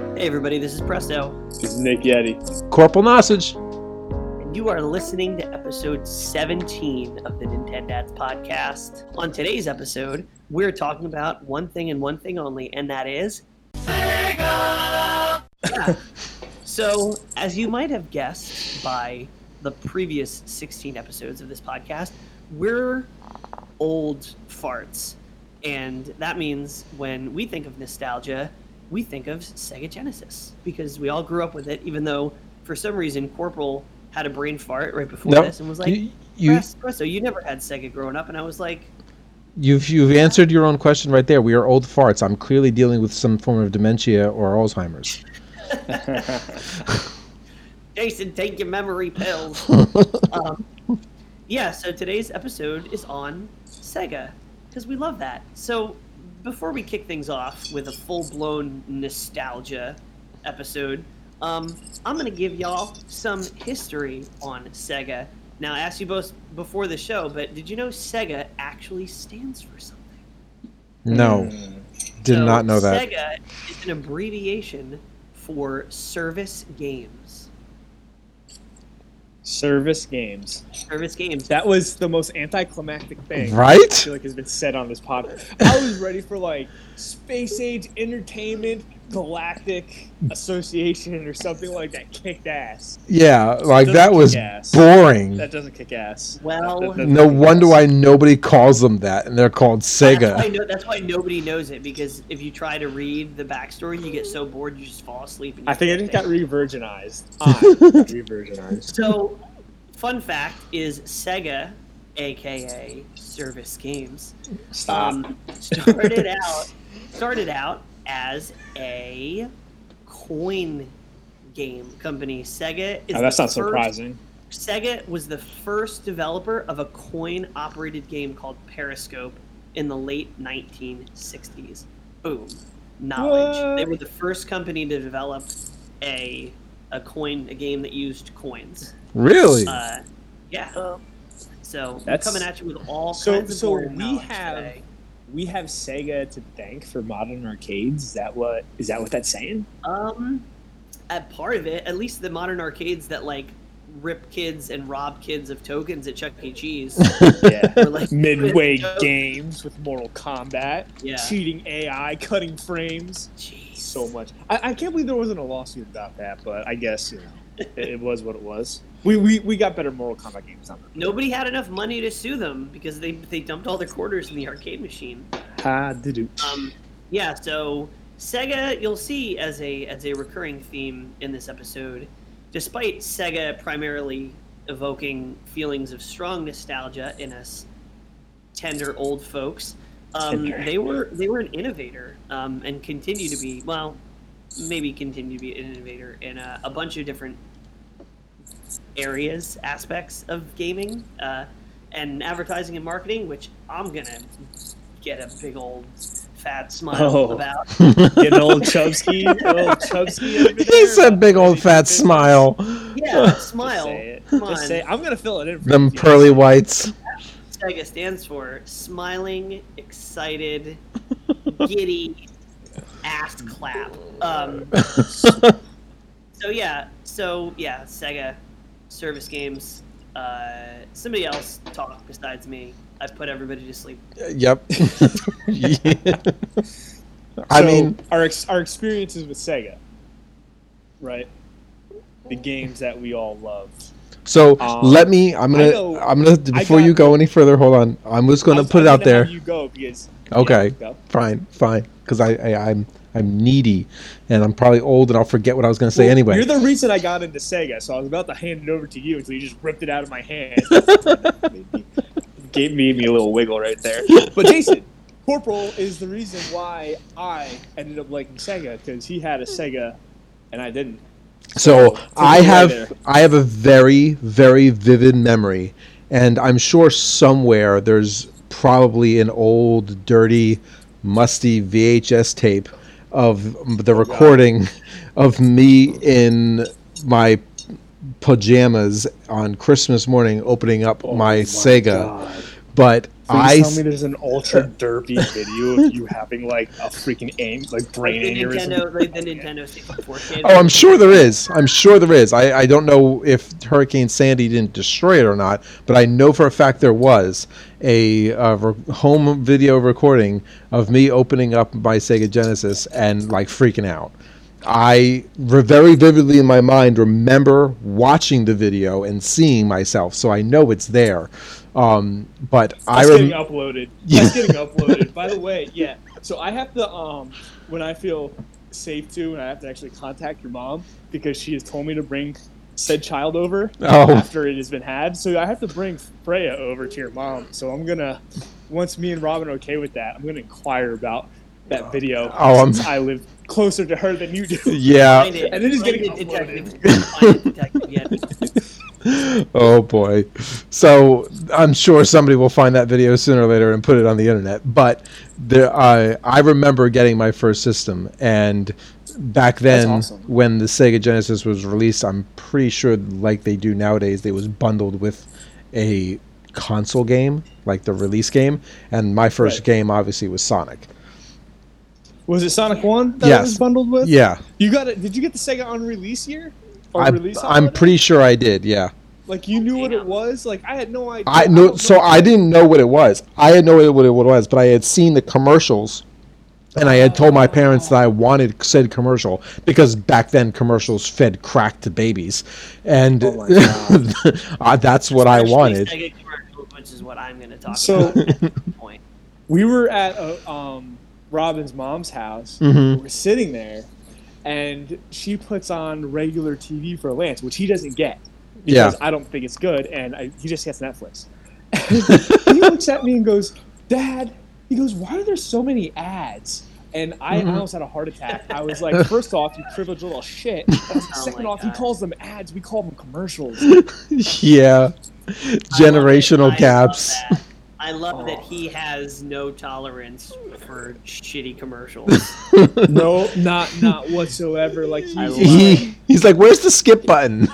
Hey everybody, this is Presto, This is Nick Yeti. Corporal Nosage. and you are listening to episode 17 of the Nintendads podcast. On today's episode, we're talking about one thing and one thing only, and that is Sega. Yeah. So, as you might have guessed by the previous 16 episodes of this podcast, we're old farts. And that means when we think of nostalgia, we think of Sega Genesis because we all grew up with it, even though for some reason Corporal had a brain fart right before Nope. this and was like, you, you, "Pres- Presto, you never had Sega growing up. And I was like, you've you've answered your own question right there. We are old farts. I'm clearly dealing with some form of dementia or Alzheimer's. Jason, take your memory pills. um, yeah, so today's episode is on Sega because we love that. So before we kick things off with a full blown nostalgia episode, um, I'm going to give y'all some history on Sega. Now, I asked you both before the show, but did you know Sega actually stands for something? No, did So not know that. Sega is an abbreviation for Service Games. Service games. Service Games. That was the most anticlimactic thing right? I Right? feel like has been said on this pod. I was ready for like Space Age Entertainment Galactic Association or something like that. Kicked ass. Yeah, like doesn't that was ass. boring. That doesn't kick ass. Well- That- that No wonder ass. why nobody calls them that, and they're called That's why, Sega. no, that's why nobody knows it because if you try to read the backstory, you get so bored you just fall asleep. And I think I just got re-virginized. I got re-virginized. So, fun fact is Sega, aka Service Games, Stop. um, started out started out as a coin game company. Sega is Oh, that's not first- surprising. Sega was the first developer of a coin operated game called Periscope in the late 1960s. Boom. Knowledge. What? They were the first company to develop a a coin a game that used coins. Really? Uh, yeah. So we're That's- coming at you with all so- kinds of so we knowledge have- today. We have Sega to thank for modern arcades. Is that what is that what that's saying? Um, a part of it, at least the modern arcades that like rip kids and rob kids of tokens at Chuck E. Cheese. Yeah. like, Midway games with Mortal Kombat, Yeah. cheating AI, cutting frames, Jeez. so much. I, I can't believe there wasn't a lawsuit about that, but I guess you know it, it was what it was. We, we we got better Mortal Kombat games on them. Nobody had enough money to sue them because they they dumped all their quarters in the arcade machine. Ha did. Um, yeah, so Sega you'll see as a as a recurring theme in this episode, despite Sega primarily evoking feelings of strong nostalgia in us tender old folks. Um, Tender. they were they were an innovator um, and continue to be well, maybe continue to be an innovator in a, a bunch of different areas, aspects of gaming, uh, and advertising and marketing, which I'm gonna get a big old fat smile Oh. about. Get an old Chubsky, old Chubsky. Over he said big old fat for business. smile. Yeah, Just smile. say it. Come Just on. say. I'm gonna fill it in. For Them you. pearly whites. Sega stands for smiling, excited, giddy, ass clap. Um, so yeah, so yeah, Sega service games. Uh, somebody else talk besides me. I put everybody to sleep. Yep. Yeah. I So, mean, our ex- our experiences with Sega, right? The games that we all love. so Um, let me. I'm gonna. know- I'm gonna. Before got- you go any further, hold on. I'm just gonna was- put it I was out gonna there. You go because. Okay. Yeah, go. Fine, fine. Because I, I, I'm, I'm needy, and I'm probably old, and I'll forget what I was gonna say Well, anyway. You're the reason I got into Sega, so I was about to hand it over to you until you just ripped it out of my hand. Gave me, me a little wiggle right there. But Jason, Corporal is the reason why I ended up liking Sega because he had a Sega and I didn't. So take I have there. I have a very very vivid memory, and I'm sure somewhere there's probably an old dirty musty VHS tape of the recording of me in my pajamas on Christmas morning opening up Oh my, Sega. But I tell me there's an ultra derpy video of you having like a freaking aim, like Like brain the aneurysm. Nintendo, like the Nintendo 64 kid. Oh, I'm sure there is. I'm sure there is. I, I don't know if Hurricane Sandy didn't destroy it or not, but I know for a fact there was a uh, re- home video recording of me opening up my Sega Genesis and like freaking out. I very vividly in my mind remember watching the video and seeing myself, so I know it's there. Um, but I That's rem- getting uploaded. Yeah. That's getting uploaded. By the way, yeah. So I have to um when I feel safe to, and I have to actually contact your mom because she has told me to bring said child over Oh. after it has been had. So I have to bring Freya over to your mom. So I'm gonna once me and Robin are okay with that, I'm gonna inquire about that video Oh, I'm- I live closer to her than you do. yeah. And it is Find getting it, uploaded. detective. Find it, detective. Yeah. oh boy. So I'm sure somebody will find that video sooner or later and put it on the internet. But there, I I remember getting my first system, and back then awesome. when the Sega Genesis was released, I'm pretty sure, like they do nowadays, it was bundled with a console game, like the release game. And my first Right. game obviously was Sonic. Was it Sonic One that Yes. it was bundled with? Yeah, You got it. Did you get the Sega on release year? Or I, release I'm holiday? pretty sure I did. Yeah. Like you knew what it was. Like I had no idea. I don't know, so know. I didn't know what it was. I had no idea what it was, but I had seen the commercials, and I had told my parents that I wanted said commercial because back then commercials fed crack to babies, and Oh my uh, that's what I wanted. Sega which is what I'm going to talk So- about at this point. we were at uh, um, Robin's mom's house. Mhm. We're sitting there, and she puts on regular TV for Lance, which he doesn't get Yeah. because I don't think it's good, and I, he just gets Netflix. he looks at me and goes, "Dad," he goes, "Why are there so many ads?" And I, Mhm. I almost had a heart attack. I was like, first off, you privileged little shit. And Oh second my off, he calls them ads. We call them commercials. yeah, I love generational it. I gaps. Love that. I love that oh. he has no tolerance for shitty commercials. no, not not whatsoever. Like he's He, he's like, "Where's the skip button?"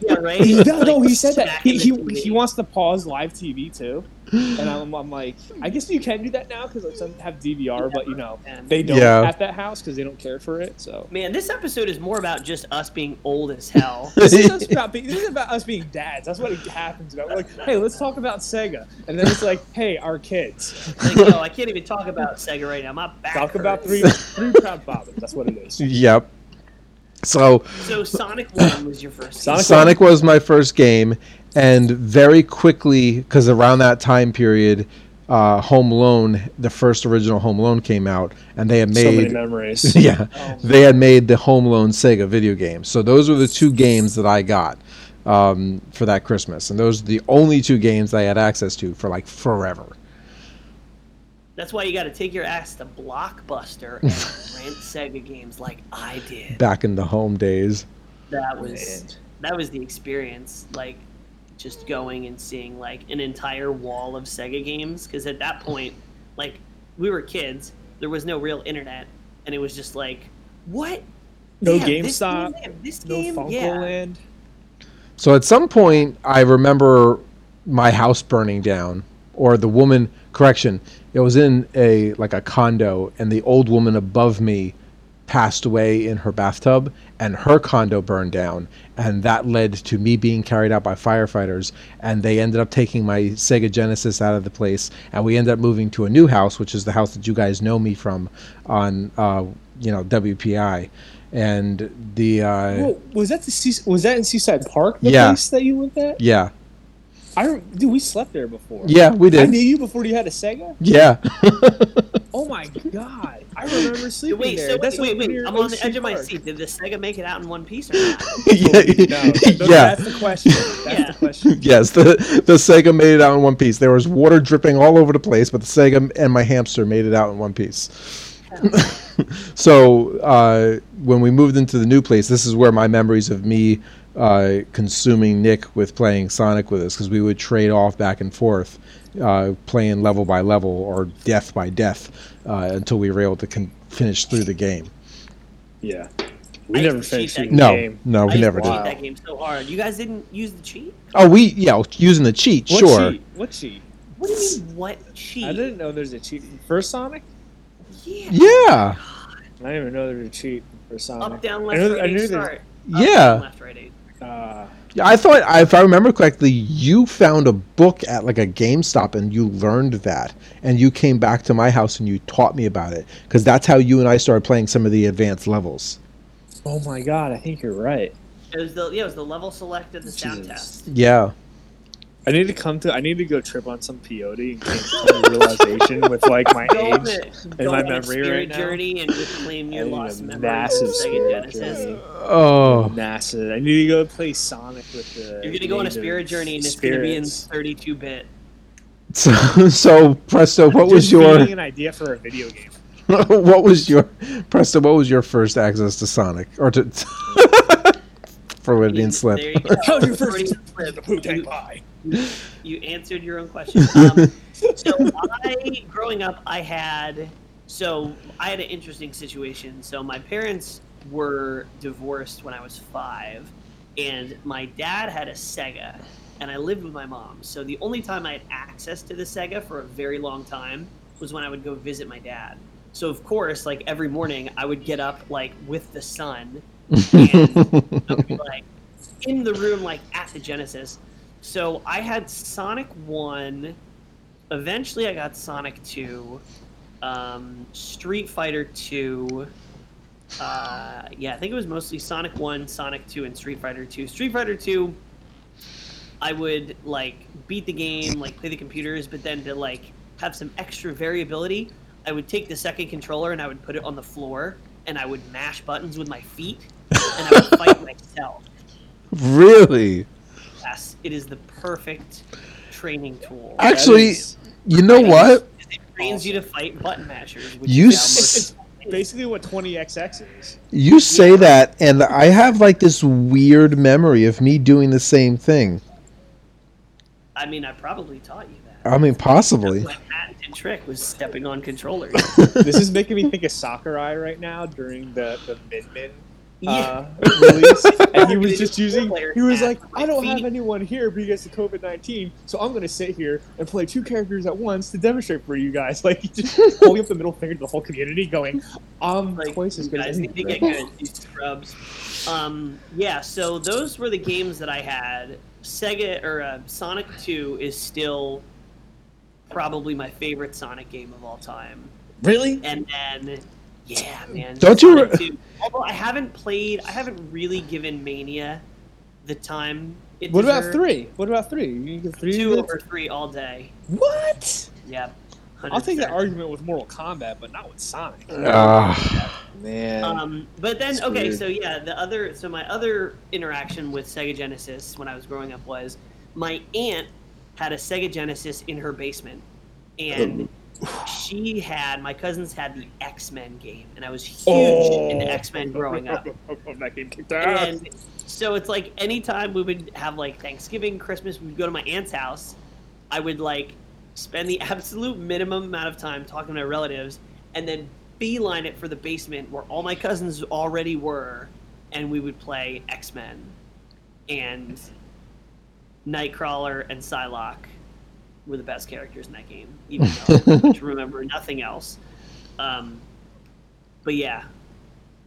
yeah, right? He, no, Like, no, he said that he, the he, TV. he wants to pause live TV too, and I'm, I'm like, I guess you can do that now because like some have DVR, but you know And- they don't Yeah. at that house because they don't care for it. So Man, this episode is more about just us being old as hell. this is us about being, this is about us being dads. That's what it happens. About. We're like, hey, let's talk about Sega, and then it's like, hey, our kids. like, yo, I can't even talk about Sega right now. My back Talk about three three proud fathers. That's what it is. yep. So So Sonic One was your first. Sonic- Sonic was my first game, and very quickly, because around that time period, uh, Home Alone, the first original Home Alone came out, and they had So many made memories. yeah, Oh. they had made the Home Alone Sega video game. So those were the two games that I got um, for that Christmas, and those are the only two games I had access to for like forever. That's why you got to take your ass to Blockbuster and rent Sega games like I did. Back in the home days. That was that was the experience. Like just going and seeing like an entire wall of Sega games because at that point, like we were kids, there was no real internet, and it was just like, what? No They have this GameStop, game, they have This No Funko yeah. Land. So at some point, I remember my house burning down, or the woman. Correction, it was in a like a condo, and the old woman above me passed away in her bathtub, and her condo burned down, and that led to me being carried out by firefighters, and they ended up taking my Sega Genesis out of the place, and we ended up moving to a new house, which is the house that you guys know me from on uh, you know WPI, and the uh, Whoa, was that the was that in Seaside Park? The Yeah. place that you lived at? yeah I dude, we slept there before. yeah we did. I knew you before you had a Sega. yeah. Oh my god, I remember sleeping Wait, there. so That's wait, over wait, I'm on the edge of my Park. seat. Did the Sega make it out in one piece or not? yeah, No, no, yeah. that's the question. That's Yeah. the question. Yes, the the Sega made it out in one piece. There was water dripping all over the place, but the Sega and my hamster made it out in one piece. so uh, when we moved into the new place, this is where my memories of me uh, consuming Nick with playing Sonic with us, because we would trade off back and forth, uh, playing level by level or death by death uh, until we were able to con- finish through the game. Yeah, we used never finished cheat the No, game. no, we used never did. that game so hard. You guys didn't use the cheat? Oh, we yeah, using the cheat, What sure. cheat? What cheat? What do you mean? What cheat? I didn't know there's a cheat for Sonic. Yeah. Yeah, I didn't even know there was a cheat for Sonic. Up, down, I left, knew- right, I knew there- start. Up, Yeah. down, left, right, eight. Uh, Yeah, I thought, if I remember correctly, you found a book at like a GameStop and you learned that, and you came back to my house and you taught me about it because that's how you and I started playing some of the advanced levels. oh my god, I think you're right. It was the yeah, it was the level select of the sound Jesus. test. Yeah, I need to come to. I need to go trip on some peyote and come to realization with like my Go age. a, and my memory spirit right now. journey and reclaim your I lost memories massive of spirit Genesis. journey. Oh, Massive. I need to go play Sonic with the. You're gonna go on a spirit journey and it's gonna be in 32 bit. so, so Presto, what was Just your an idea for a video game? what was your Presto? What was your first access to Sonic or to for it being slip? There you go. How's your first Freudian the slip. Wu-Tang You- Pie? you answered your own question. Um, so I, growing up, I had so I had an interesting situation. So my parents were divorced when I was five, and my dad had a Sega, and I lived with my mom. So the only time I had access to the Sega for a very long time was when I would go visit my dad. So of course, like every morning, I would get up like with the sun, like in the room, like at the Genesis. So I had Sonic One. Eventually, I got Sonic Two, um, Street Fighter Two. Uh, yeah, I think it was mostly Sonic One, Sonic Two, and Street Fighter Two. Street Fighter Two, I would like beat the game, like play the computers, but then to like have some extra variability, I would take the second controller and I would put it on the floor and I would mash buttons with my feet and I would fight myself. really? Yes, it is the perfect training tool. Actually, That is- you know what? It trains you to fight button mashers. Which You is s- basically what 20XX is. You say that, and I have like this weird memory of me doing the same thing. I mean, I probably taught you that. I mean, possibly. My patented trick was stepping on controllers. This is making me think of Sakurai right now during the the Min Min yeah. uh, and he was just using. He was like, "I don't have anyone here because of COVID nineteen, so I'm going to sit here and play two characters at once to demonstrate for you guys." Like just holding up the middle finger to the whole community, going, "I'm like twice as good guys as need to get good. These scrubs. Um, yeah, so those were the games that I had. Sega or uh, Sonic Two is still probably my favorite Sonic game of all time. Really? And then, yeah, man. Don't you re- Although I haven't played, I haven't really given Mania the time. It What about three? What about three? You give three. Two minutes? over three all day. What? Yep. I'll take that argument with Mortal Kombat, but not with Sonic. Ah, Man. Um, but then, That's okay, weird. so yeah, the other, so my other interaction with Sega Genesis when I was growing up was my aunt had a Sega Genesis in her basement, and she had my cousins had the X Men game, and I was huge Oh. into X Men growing up. that game kicked ass. And so it's like anytime we would have like Thanksgiving, Christmas, we'd go to my aunt's house. I would like spend the absolute minimum amount of time talking to my relatives, and then beeline it for the basement where all my cousins already were, and we would play X Men, and Nightcrawler and Psylocke were the best characters in that game, even though I remember nothing else. Um, but yeah,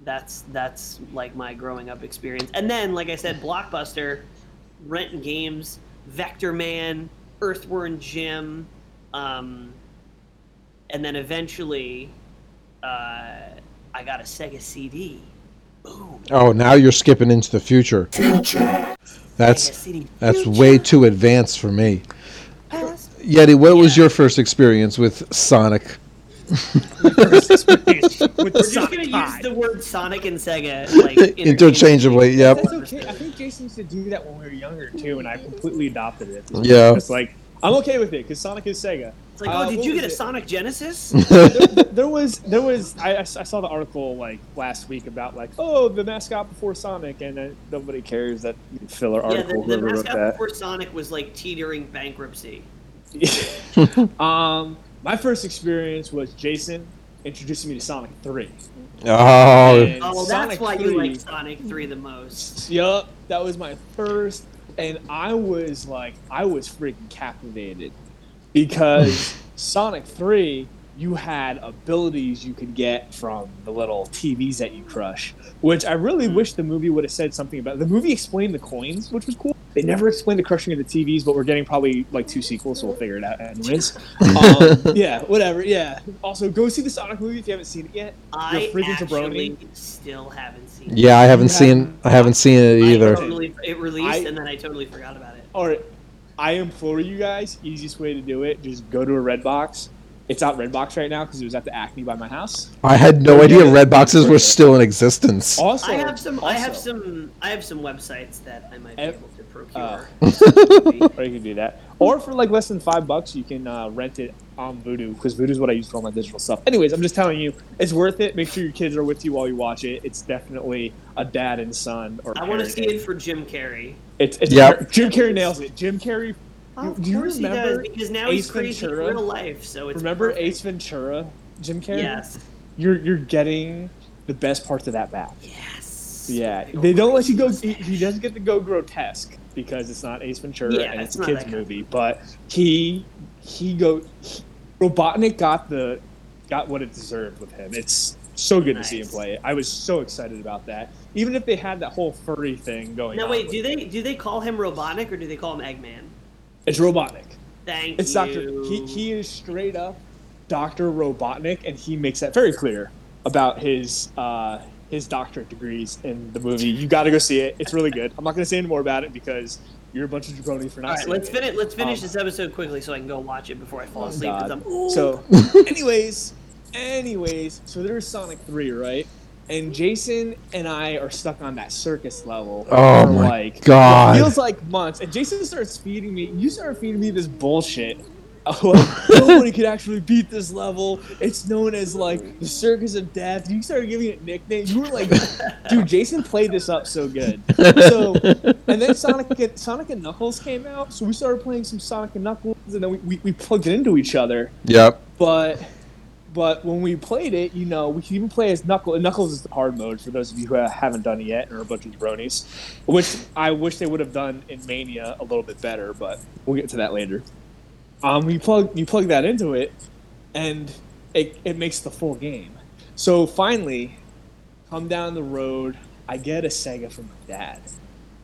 that's that's like my growing up experience. And then, like I said, Blockbuster, renting games, Vector Man, Earthworm Jim, um, and then eventually, uh, I got a Sega CD. Boom. oh, now you're skipping into the future. Sega That's that's way too advanced for me. Past. Yeti, what was your first experience with Sonic? with the We're just Sonic gonna use the word Sonic and Sega like Interchangeably, yep. That's okay. I think Jason used to do that when we were younger too, and I completely adopted it. Yeah. It's like I'm okay with it because Sonic is Sega. It's like, Uh, oh, did you get a it? Sonic Genesis? there, there was there was I, I saw the article like last week about like oh the mascot before Sonic and then nobody cares that filler yeah, the, article the whoever wrote mascot before Sonic was like teetering bankruptcy. That. um, my first experience was Jason introducing me to Sonic Three. Oh, And Oh, that's Sonic why 3 you like Sonic 3 the most. Yup, that was my first, and I was like, I was freaking captivated. because Sonic 3 you had abilities you could get from the little TVs that you crush, which I really wish the movie would have said something about. The movie explained the coins, which was cool. They never explained the crushing of the TVs, but we're getting probably like two sequels, so we'll figure it out anyways. um, yeah, whatever. Yeah. Also, go see the Sonic movie if you haven't seen it yet. I You're actually jabroni. still haven't seen. it. Yeah, I haven't You seen haven't- I haven't seen it either. totally, it released I- and then I totally forgot about it. All right, I implore you guys, easiest way to do it, just go to a Redbox. It's out Redbox right now because it was at the Acme by my house. I had no Go idea get it. red boxes were still in existence. Also, I have some. I have also- some. I have some websites that I might be Ev- able to procure. uh. Or you can do that. Or for like less than five bucks, you can uh, rent it on Vudu because Vudu is what I use for all my digital stuff. Anyways, I'm just telling you, it's worth it. Make sure your kids are with you while you watch it. It's definitely a dad and son. Or I want to see it for Jim Carrey. It's, it's Yep. Jim Carrey nails it. Jim Carrey. Of you course he does, because now Ace he's crazy Ventura? in real life. So it's Remember perfect. Ace Ventura? Jim Carrey. Yes. You're you're getting the best parts of that back. Yes. Yeah, Big they don't let you go. He, he doesn't get to go grotesque because it's not Ace Ventura Yeah, and it's it's a kids that kind of- movie. But he he go he, Robotnik got the got what it deserved with him. It's so good to see him Nice. play. I was so excited about that. Even if they had that whole furry thing going. Now on wait, do they do they call him Robotnik or do they call him Eggman? It's Robotnik. Thank It's you. Doctor. He he is straight up Doctor Robotnik, and he makes that very clear about his uh, his doctorate degrees in the movie. You got to go see it. It's really good. I'm not going to say any more about it because you're a bunch of jabroni for not All right, let's it. finish. Let's finish Um, this episode quickly so I can go watch it before I fall Oh, asleep. 'cause God. I'm. So, anyways, anyways, so there's Sonic Three, right? And Jason and I are stuck on that circus level. Oh for my like, God. It feels like months. And Jason starts feeding me. You start feeding me this bullshit. Nobody could actually beat this level. It's known as like the circus of death. You started giving it nicknames. You were like, dude, Jason played this up so good. So, and then Sonic and, Sonic and Knuckles came out. So we started playing some Sonic and Knuckles, and then we, we, we plugged it into each other. Yep. But but when we played it, you know, we can even play as Knuckles. Knuckles is the hard mode for those of you who haven't done it yet and are a bunch of bronies, which I wish they would have done in Mania a little bit better. But we'll get to that later. Um, you plug you plug that into it, and it, it makes the full game. So finally, come down the road. I get a Sega from my dad,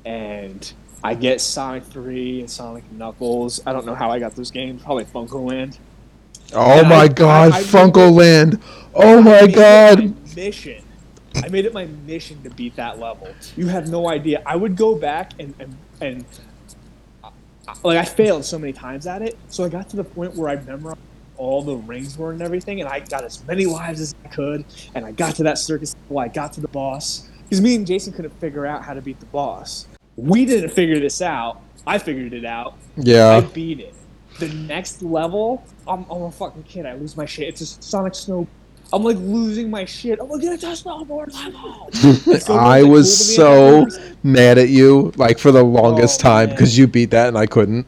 and I get Sonic Three and Sonic Knuckles. I don't know how I got those games. Probably FuncoLand. Oh And my I- God, I- I FuncoLand. Oh my God. my mission. I made it my mission to beat that level. You have no idea. I would go back and and, and uh, like I failed so many times at it. So I got to the point where I memorized all the rings were and everything, and I got as many lives as I could. And I got to that circus level. I got to the boss because me and Jason couldn't figure out how to beat the boss. We didn't figure this out. I figured it out. Yeah, I beat it. The next level, I'm, I'm a fucking kid. I lose my shit. It's a Sonic Snow. I'm like losing my shit. I'm like, it's a snowboard level. So I like, was so mad at you, like for the longest Oh, time, because you beat that and I couldn't.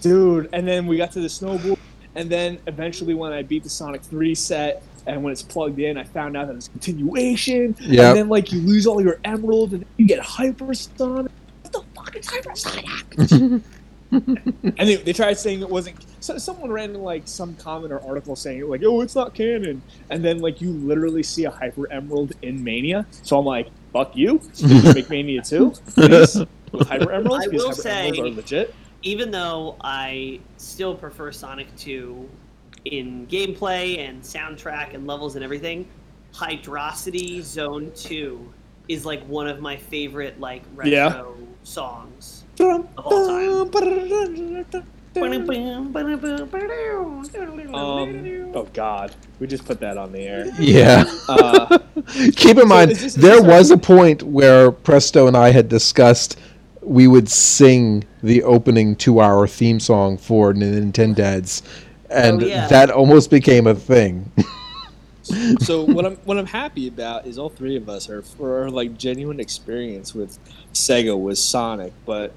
dude. And then we got to the snowboard, and then eventually when I beat the Sonic Three set, and when it's plugged in, I found out that it's continuation. Yep. And then like you lose all your emeralds, and you get Hyper Sonic. What the fuck is Hyper Sonic? and they, they tried saying it wasn't. So someone ran like some comment or article saying it like, "Oh, it's not canon," and then like you literally see a Hyper Emerald in Mania. So I'm like, "Fuck you! Did you make Mania too? Please with Hyper Emeralds I because will Hyper say- Emeralds are legit." even though I still prefer Sonic 2 in gameplay and soundtrack and levels and everything, Hydrocity Zone 2 is like one of my favorite like retro Yeah. songs. Um, oh God, we just put that on the air. Yeah. Uh, Keep in mind, is this- is there was a point where Presto and I had discussed we would sing the opening two-hour theme song for Nintendads, and Oh, yeah. that almost became a thing. so what I'm what I'm happy about is all three of us are for our like genuine experience with Sega was Sonic, but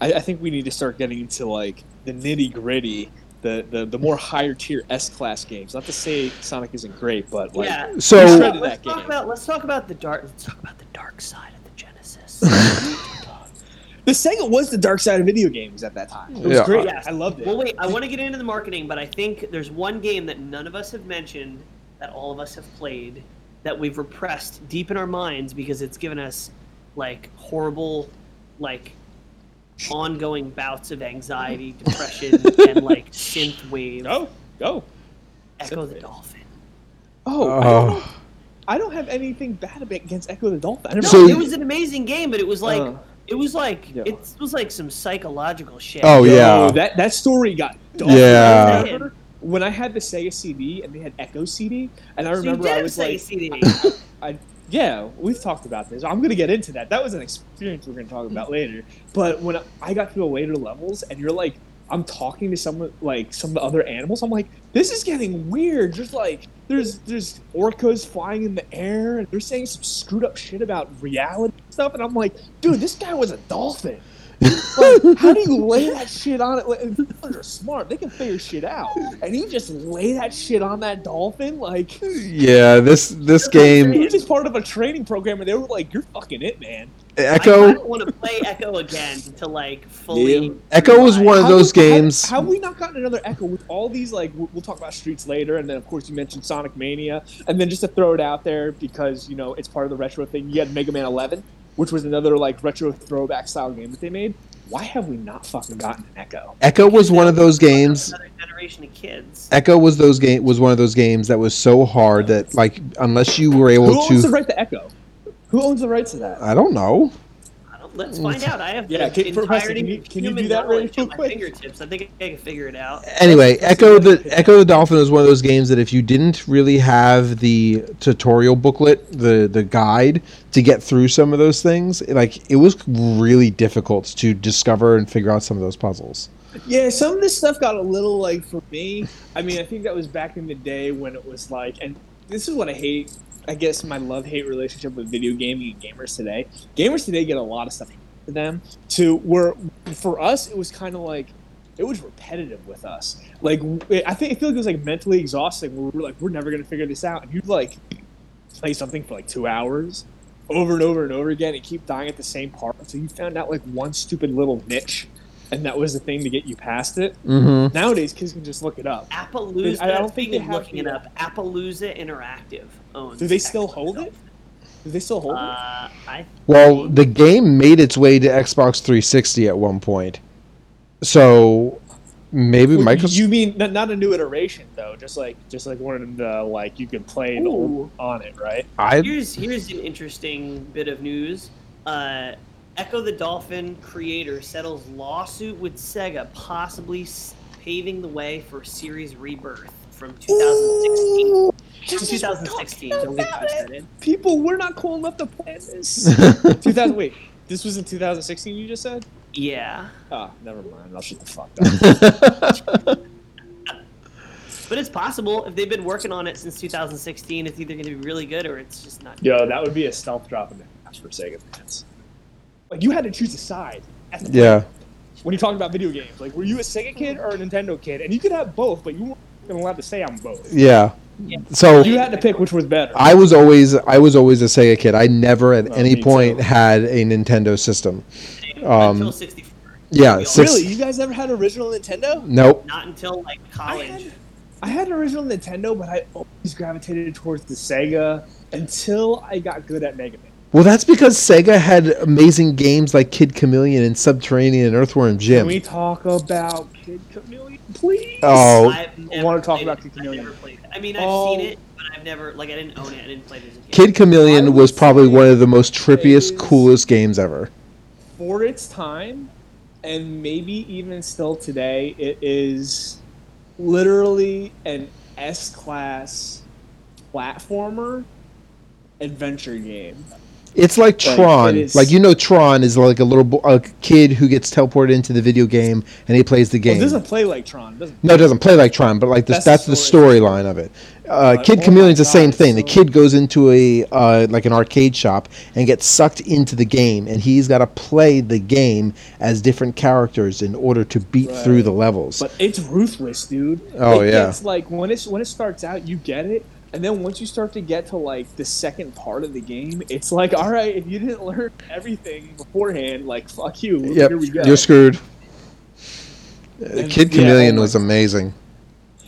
I, I think we need to start getting into like the nitty gritty, the, the the more higher tier S class games. Not to say Sonic isn't great, but like yeah. So- Let's let's that talk game. about let's talk about the dark let's talk about the dark side of the Genesis. the Sega was the dark side of video games at that time. It was Yeah. great. Yes. I loved it. Well, wait, I want to get into the marketing, but I think there's one game that none of us have mentioned that all of us have played that we've repressed deep in our minds because it's given us like horrible, like ongoing bouts of anxiety, depression, and like synth wave. Go, go. Ecco the Dolphin. Oh, I, don't, Oh. I don't have anything bad about against Ecco the Dolphin. No, So- it was an amazing game, but it was like Uh. it was like Yeah. it was like some psychological shit. Oh Yo, yeah. that that story got dark. Yeah. I when I had the Sega CD and they had Ecco CD, and I So you remember did I have was Sega like, CD. I yeah, we've talked about this. I'm gonna get into that. That was an experience we're gonna talk about later. But when I got to the later levels, and you're like, I'm talking to some like some of the other animals. I'm like, this is getting weird. Just like there's there's orcas flying in the air, and they're saying some screwed up shit about reality stuff. And I'm like, dude, this guy was a dolphin. Like, how do you lay that shit on it? Like, They're smart. They can figure shit out. And he just lay that shit on that dolphin. Like, yeah, this this he game was just part of a training program, and they were like, "You're fucking it, man." I, I Ecco don't want to play Ecco again to like fully. Yeah. Ecco was one of How- those how- games. How, have we not gotten another Ecco with all these? Like, we'll, we'll talk about Streets later, and then of course you mentioned Sonic Mania, and then just to throw it out there because you know it's part of the retro thing. You had Mega Man 11, which was another like retro throwback style game that they made. Why have we not fucking gotten an Ecco? Ecco was one of those games. Another generation of kids. Ecco was those game was one of those games that was so hard that like unless you were able Who able owns the to, right to Ecco? Who owns the rights to that? I don't know. I don't, let's find mm. out. I have Yeah, the can- Professor, entirety can you- can you human do that really knowledge real my quick? fingertips. I think I can figure it out. Anyway, Let's- let's Ecco the what we can- Ecco the Dolphin was one of those games that if you didn't really have the tutorial booklet, the the guide to get through some of those things, like it was really difficult to discover and figure out some of those puzzles. Yeah, some of this stuff got a little like for me. I mean, I think that was back in the day when it was like, and this is what I hate. I guess my love hate relationship with video gaming and gamers today. Gamers today get a lot of stuff to them. To where for us, it was kind of like it was repetitive with us. Like I think I feel like it was like mentally exhausting. We're like, we're never gonna figure this out, and you'd like play something for like two hours over and over and over again and keep dying at the same part until you found out like one stupid little niche and that was the thing to get you past it. Mm-hmm. Nowadays, kids can just look it up. Appaloosa. I don't think they of have looking it up. Appaloosa Interactive owns. Do they still Ecco the hold it? Do they still hold it? Uh, I Well, the game made its way to Xbox 360 at one point, so maybe Well, Microsoft. You mean not, not a new iteration though? Just like just like one of the like you could play the on it, right? I Here's here's an interesting bit of news. Uh, Ecco the Dolphin creator settles lawsuit with Sega, possibly paving the way for series rebirth from 2016. From 2016. Don't get excited. People, we're not cool enough to plan this. 2000. Wait, this was in 2016. You just said? Yeah, Ah, never mind. I'll shut the fuck up. but it's possible if they've been working on it since 2016. It's either going to be really good or it's just not. Yo, that would be a stealth drop in the ass for Sega fans. Like you had to choose a side. at the yeah. when you're talking about video games. Like, were you a Sega kid or a Nintendo kid? And you could have both, but you weren't allowed to say I'm both. Yeah. Yeah. So You had to pick which was better. I was always I was always a Sega kid. I never at Oh, any point too. had a Nintendo system. until Um, 64. yeah, six- really, you guys never had original Nintendo? Nope. Not until like I college. had, I had original Nintendo, but I always gravitated towards the Sega until I got good at Mega Man. Well, that's because Sega had amazing games like Kid Chameleon and Subterrania and Earthworm Jim. Can we talk about Kid Chameleon, please? Oh, I've wanna talk about it. Kid I've Chameleon. never played it. I mean, I've Oh. seen it, but I've never like I didn't own it. I didn't play it as a kid. Kid Chameleon was probably one of the most trippiest, coolest games ever. For its time, and maybe even still today, it is literally an S class platformer adventure game. It's like Like, Tron. it Like you know, Tron is like a little bo- a kid who gets teleported into the video game and he plays the Well, game. it doesn't play like Tron. It doesn't no, it doesn't play like Tron, but like this, That's that's, the the storyline of it. Uh, kid oh Chameleon's the same God, thing. The kid goes into a uh, like an arcade shop and gets sucked into the game, and he's got to play the game as different characters in order to beat through the levels. But it's ruthless, dude. Oh, it yeah. Gets, like when it's when it starts out, you get it, And then once you start to get to like the second part of the game, it's like, all right, if you didn't learn everything beforehand, like fuck you. Yep, Here we go. you're screwed. And- Kid yeah, Chameleon was amazing.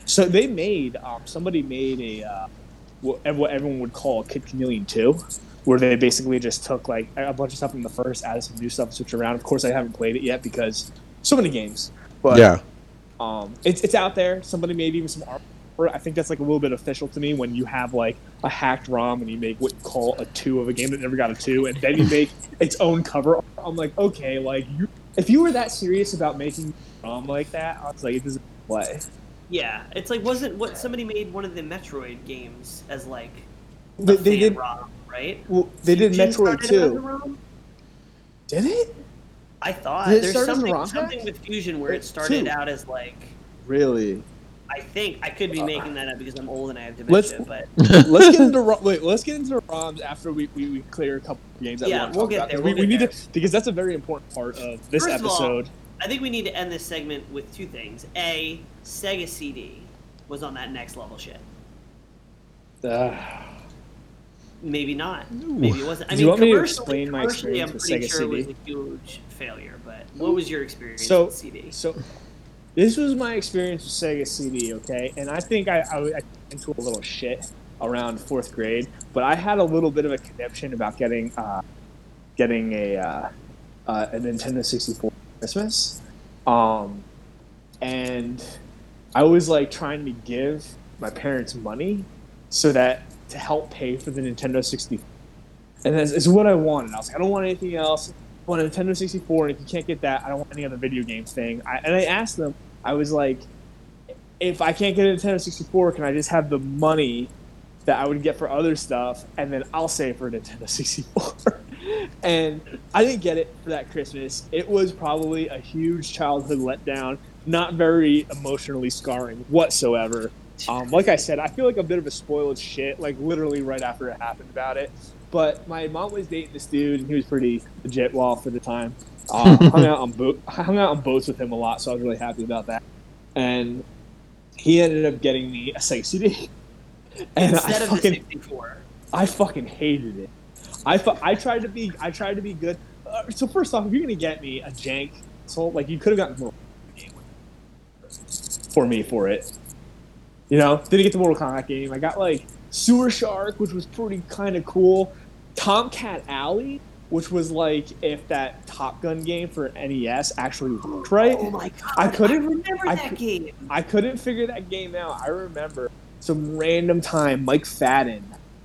So they made um, somebody made a uh, what what everyone would call Kid Chameleon two, where they basically just took like a bunch of stuff from the first, added some new stuff, switched around. Of course, I haven't played it yet because so many games. But yeah, um, it's it's out there. Somebody made even some art. For it. I think that's like a little bit official to me when you have like a hacked ROM and you make what you call a two of a game that never got a two, and then you make its own cover. I'm like, okay, like you, if you were that serious about making a ROM like that, I was like, it doesn't play. Yeah, it's like wasn't what somebody made one of the Metroid games as like a They, they fan did. ROM, right? Well, they did Fusion Metroid started it too. Did it? I thought Did it there's start as a something something with Fusion where it started Two. out as like Really? I think I could be making that up because I'm old and I have Let's- dementia, but let's get into Ro- wait. Let's get into the ROMs after we, we, we clear a couple of games that Yeah, we want to we'll get about. there, 'cause we'll we, we get need there. to because that's a very important part of this First of all, episode. I think we need to end this segment with two things. A, Sega CD was on that next level shit. Ah. Maybe not. Maybe it wasn't. I Do mean, you want me to explain my commercially, I'm experience with Sega sure it was CD? a huge failure. But what was your experience So- with CD? So, this was my experience with Sega CD, okay? And I think I, I, I into a little shit around fourth grade, but I had a little bit of a conniption about getting uh, getting a uh, uh, a Nintendo 64 Christmas, um, and I was like trying to give my parents money so that to help pay for the Nintendo 64. And that's what I wanted. I was like, I don't want anything else. I want a Nintendo 64, and if you can't get that, I don't want any other video game thing. I, and I asked them, I was like, if I can't get a Nintendo 64, can I just have the money that I would get for other stuff, and then I'll save for a Nintendo 64? and I didn't get it for that Christmas. It was probably a huge childhood letdown, not very emotionally scarring whatsoever. Um, like I said, I feel like a bit of a spoiled shit, like literally right after it happened about it. But my mom was dating this dude, and he was pretty legit well for the time. Uh, hung out on boat, hung out on boats with him a lot, so I was really happy about that. And he ended up getting me a Sega CD, and Instead I of the fucking, 64. I fucking hated it. I, fu- I tried to be, I tried to be good. Uh, so first off, if you're gonna get me a jank, so like you could have gotten more for me for it. You know, didn't get the Mortal Kombat game. I got like Sewer Shark, which was pretty kind of cool. Tomcat Alley, which was like if that Top Gun game for NES actually worked right. Oh my god! I couldn't- remember I that game. I couldn't figure that game out. I remember some random time Mike Fadden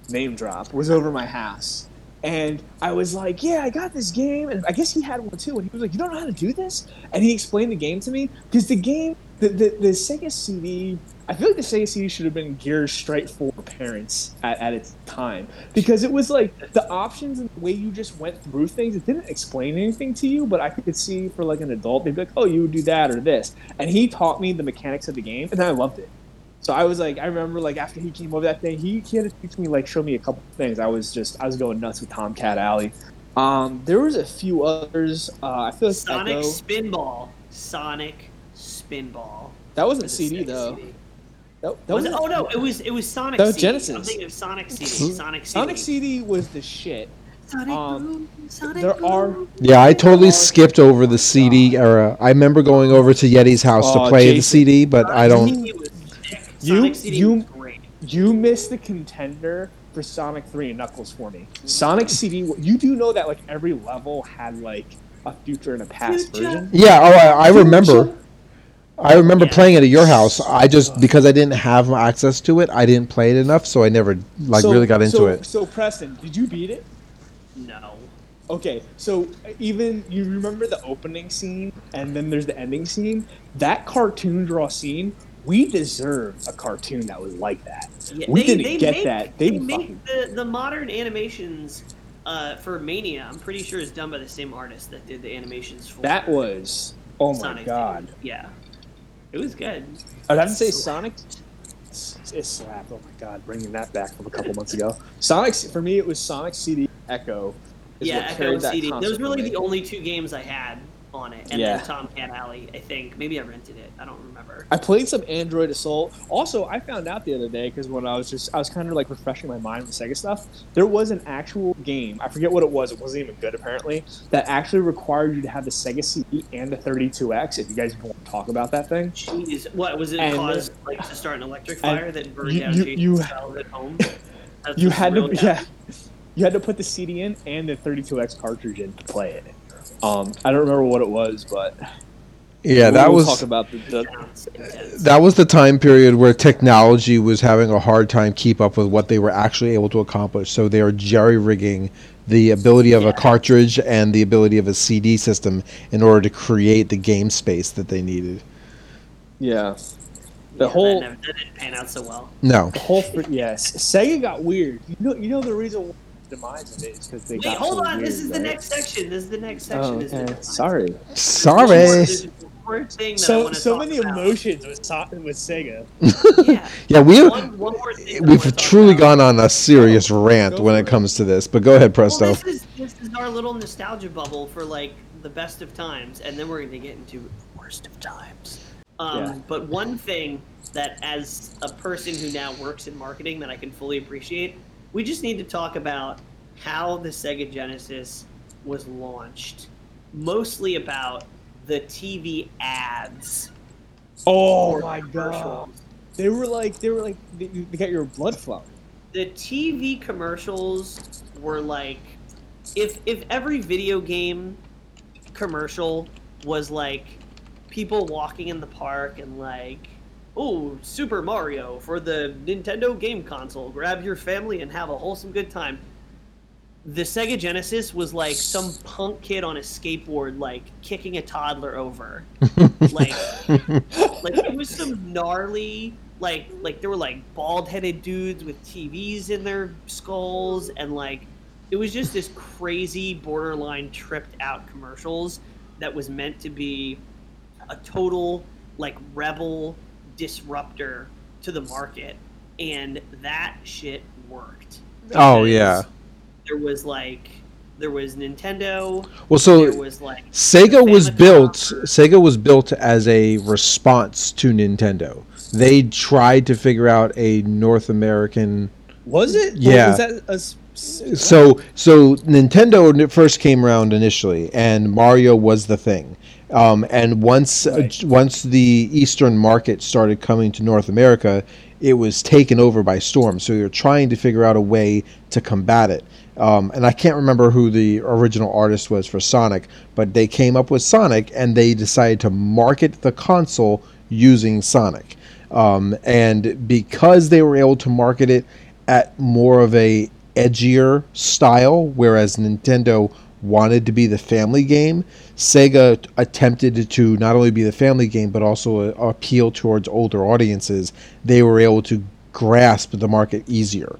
name drop was over my house. And I was like, yeah, I got this game. And I guess he had one too. And he was like, you don't know how to do this? And he explained the game to me. Because the game, the, the, the Sega CD, I feel like the Sega CD should have been geared straight for parents at, at its time. Because it was like the options and the way you just went through things, it didn't explain anything to you. But I could see for like an adult, they'd be like, oh, you would do that or this. And he taught me the mechanics of the game. And I loved it. So I was like, I remember like after he came over that thing, he, he had to teach me like show me a couple things. I was just I was going nuts with Tomcat Alley. Um, there was a few others. Uh, I feel like Sonic. Spinball. Sonic Spinball. That wasn't CD though. CD. That, that Was it? wasn't- Oh no, it was it was Sonic. That was CD. Genesis. I'm thinking of Sonic CD. Sonic CD. Sonic CD was the shit. Sonic um, Boom. Sonic there Boom. are- yeah. I totally skipped over the CD era. I remember going over to Yeti's house Oh, to play the CD, but I don't. CD was. You- CD you- You missed the contender for Sonic 3 and Knuckles for me. Sonic CD, you do know that like every level had like a future and a past Future. version. Yeah, oh, I, I remember. I remember Yeah. playing it at your house. I just because I didn't have access to it, I didn't play it enough, so I never like So- really got into so- it. So Preston, did you beat it? No. Okay, so even you remember the opening scene and then there's the ending scene? That cartoon draw scene, we deserve a cartoon that was like that. Yeah, We they, didn't they get make, that. They, They make the, the modern animations uh, for Mania. I'm pretty sure is done by the same artist that did the animations for That was oh my Sonic. god. Yeah, it was good. I'd have to say Sonic it slapped. Oh my god, bringing that back from a couple months ago. Sonic for me it was Sonic CD Ecco. yeah, Ecco and CD. Those were really for the only two games I had on it, and Yeah. then Tomcat Alley. I think maybe I rented it. I don't remember. I played some Android Assault. Also, I found out the other day because when I was just I was kind of like refreshing my mind with Sega stuff. There was an actual game. I forget what it was. It wasn't even good apparently. That actually required you to have the Sega CD and the 32X. If you guys want to talk about that thing, Jeez, what was it And- caused like to start an electric fire that burned you- down you- you- childhood home? That's you had to yeah, you had to put the CD in and the 32X cartridge in to play it. Um, I don't remember what it was, but Yeah, we'll- that we'll was talk about the, the that was the time period where technology was having a hard time keep up with what they were actually able to accomplish. So they are jerry rigging the ability of Yeah. a cartridge and the ability of a CD system in order to create the game space that they needed. yeah. The Yeah, whole that, never, that didn't pan out so well. No. The whole fr- yes, Sega got weird. You know, you know the reason why the demise of it is because they Wait, got hold so on. Weird, this is the next section. This is the next section. Oh, is the okay. design. Sorry. Sorry. thing that So wanna so talk many about. emotions with so- with Sega. Yeah. Yeah, we One, one more thing that I wanna we've truly about. gone on a serious rant Go when it it. comes to this. But go ahead, Well, Presto. this is this is our little nostalgia bubble for like the best of times, and then we're going to get into worst of times. Um, Yeah. But one thing that, as a person who now works in marketing, that I can fully appreciate, we just need to talk about how the Sega Genesis was launched. Mostly about the TV ads. Oh my god! They were like they were like they, they got your blood flowing. the TV commercials were like if if every video game commercial was like people walking in the park and like oh Super Mario for the Nintendo game console. Grab your family and have a wholesome good time. The Sega Genesis was like some punk kid on a skateboard like kicking a toddler over. Like like it was some gnarly like like there were like bald headed dudes with TVs in their skulls and like it was just this crazy borderline tripped out commercials that was meant to be a total like rebel disruptor to the market and that shit worked. Oh, yeah. There was like there was Nintendo, Well, so there was like Sega was built. Sega was built as a response to Nintendo. They tried to figure out a North American. Was it? Oh, yeah. Was that a s- s- So, so Nintendo first came around initially, and Mario was the thing. Um, and once uh, Right. j- once the Eastern market started coming to North America, it was taken over by storm. So you're trying to figure out a way to combat it. Um, and I can't remember who the original artist was for Sonic, but they came up with Sonic, and they decided to market the console using Sonic. Um, and because they were able to market it at more of a edgier style, whereas Nintendo wanted to be the family game, Sega attempted to not only be the family game but also uh, appeal towards older audiences. They were able to grasp the market easier.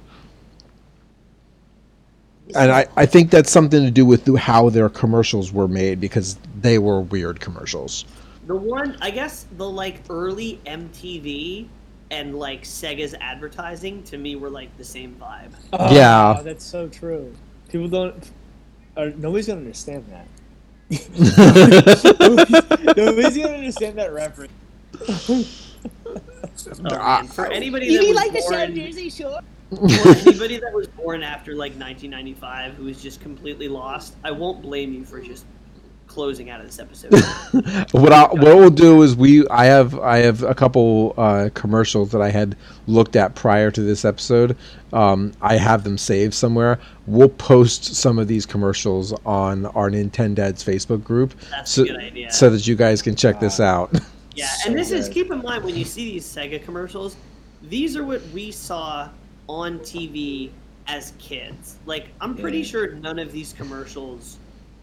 And I, I think that's something to do with how their commercials were made because they were weird commercials. The one, I guess, the like early MTV and like Sega's advertising to me were like the same vibe. Oh, Yeah. that's so true. People don't. Or, nobody's gonna understand that. Nobody's, gonna understand that reference. For anybody that You was like the born, show Jersey Shore? for anybody that was born after like 1995 who is just completely lost, I won't blame you for just closing out of this episode. what I what we'll do is we I have I have a couple uh, commercials that I had looked at prior to this episode. Um, I have them saved somewhere. We'll post some of these commercials on our Nintendad's Facebook group, That's so a good idea. so that you guys can check this out. Yeah, So and this is keep in mind when you see these Sega commercials, these are what we saw on TV as kids. Like I'm pretty Yeah. sure none of these commercials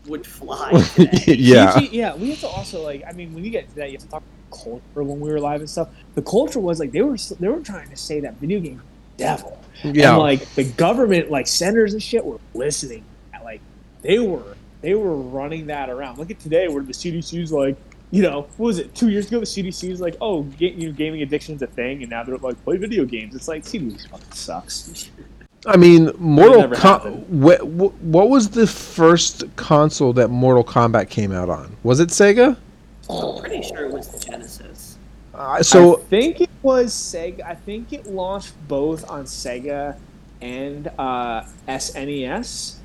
would fly yeah, Usually- yeah. We have to also like. I mean, when you get to that, you have to talk about culture when we were live and stuff. The culture was like they were they were trying to say that video game devil. yeah. And like the government, like senators and shit, were listening. Like they were, they were running that around. Look at today, where the CDC's like, you know, what was it? Two years ago, the CDC's like, oh, ga- you know, gaming addiction's a thing, and now they're like, play video games. It's like CDC fucking sucks. I mean, Mortal Com- what, what was the first console that Mortal Kombat came out on? Was it Sega? I'm pretty sure it was the Genesis. Uh, so I think it was Sega. I think it launched both on Sega and uh, SNES.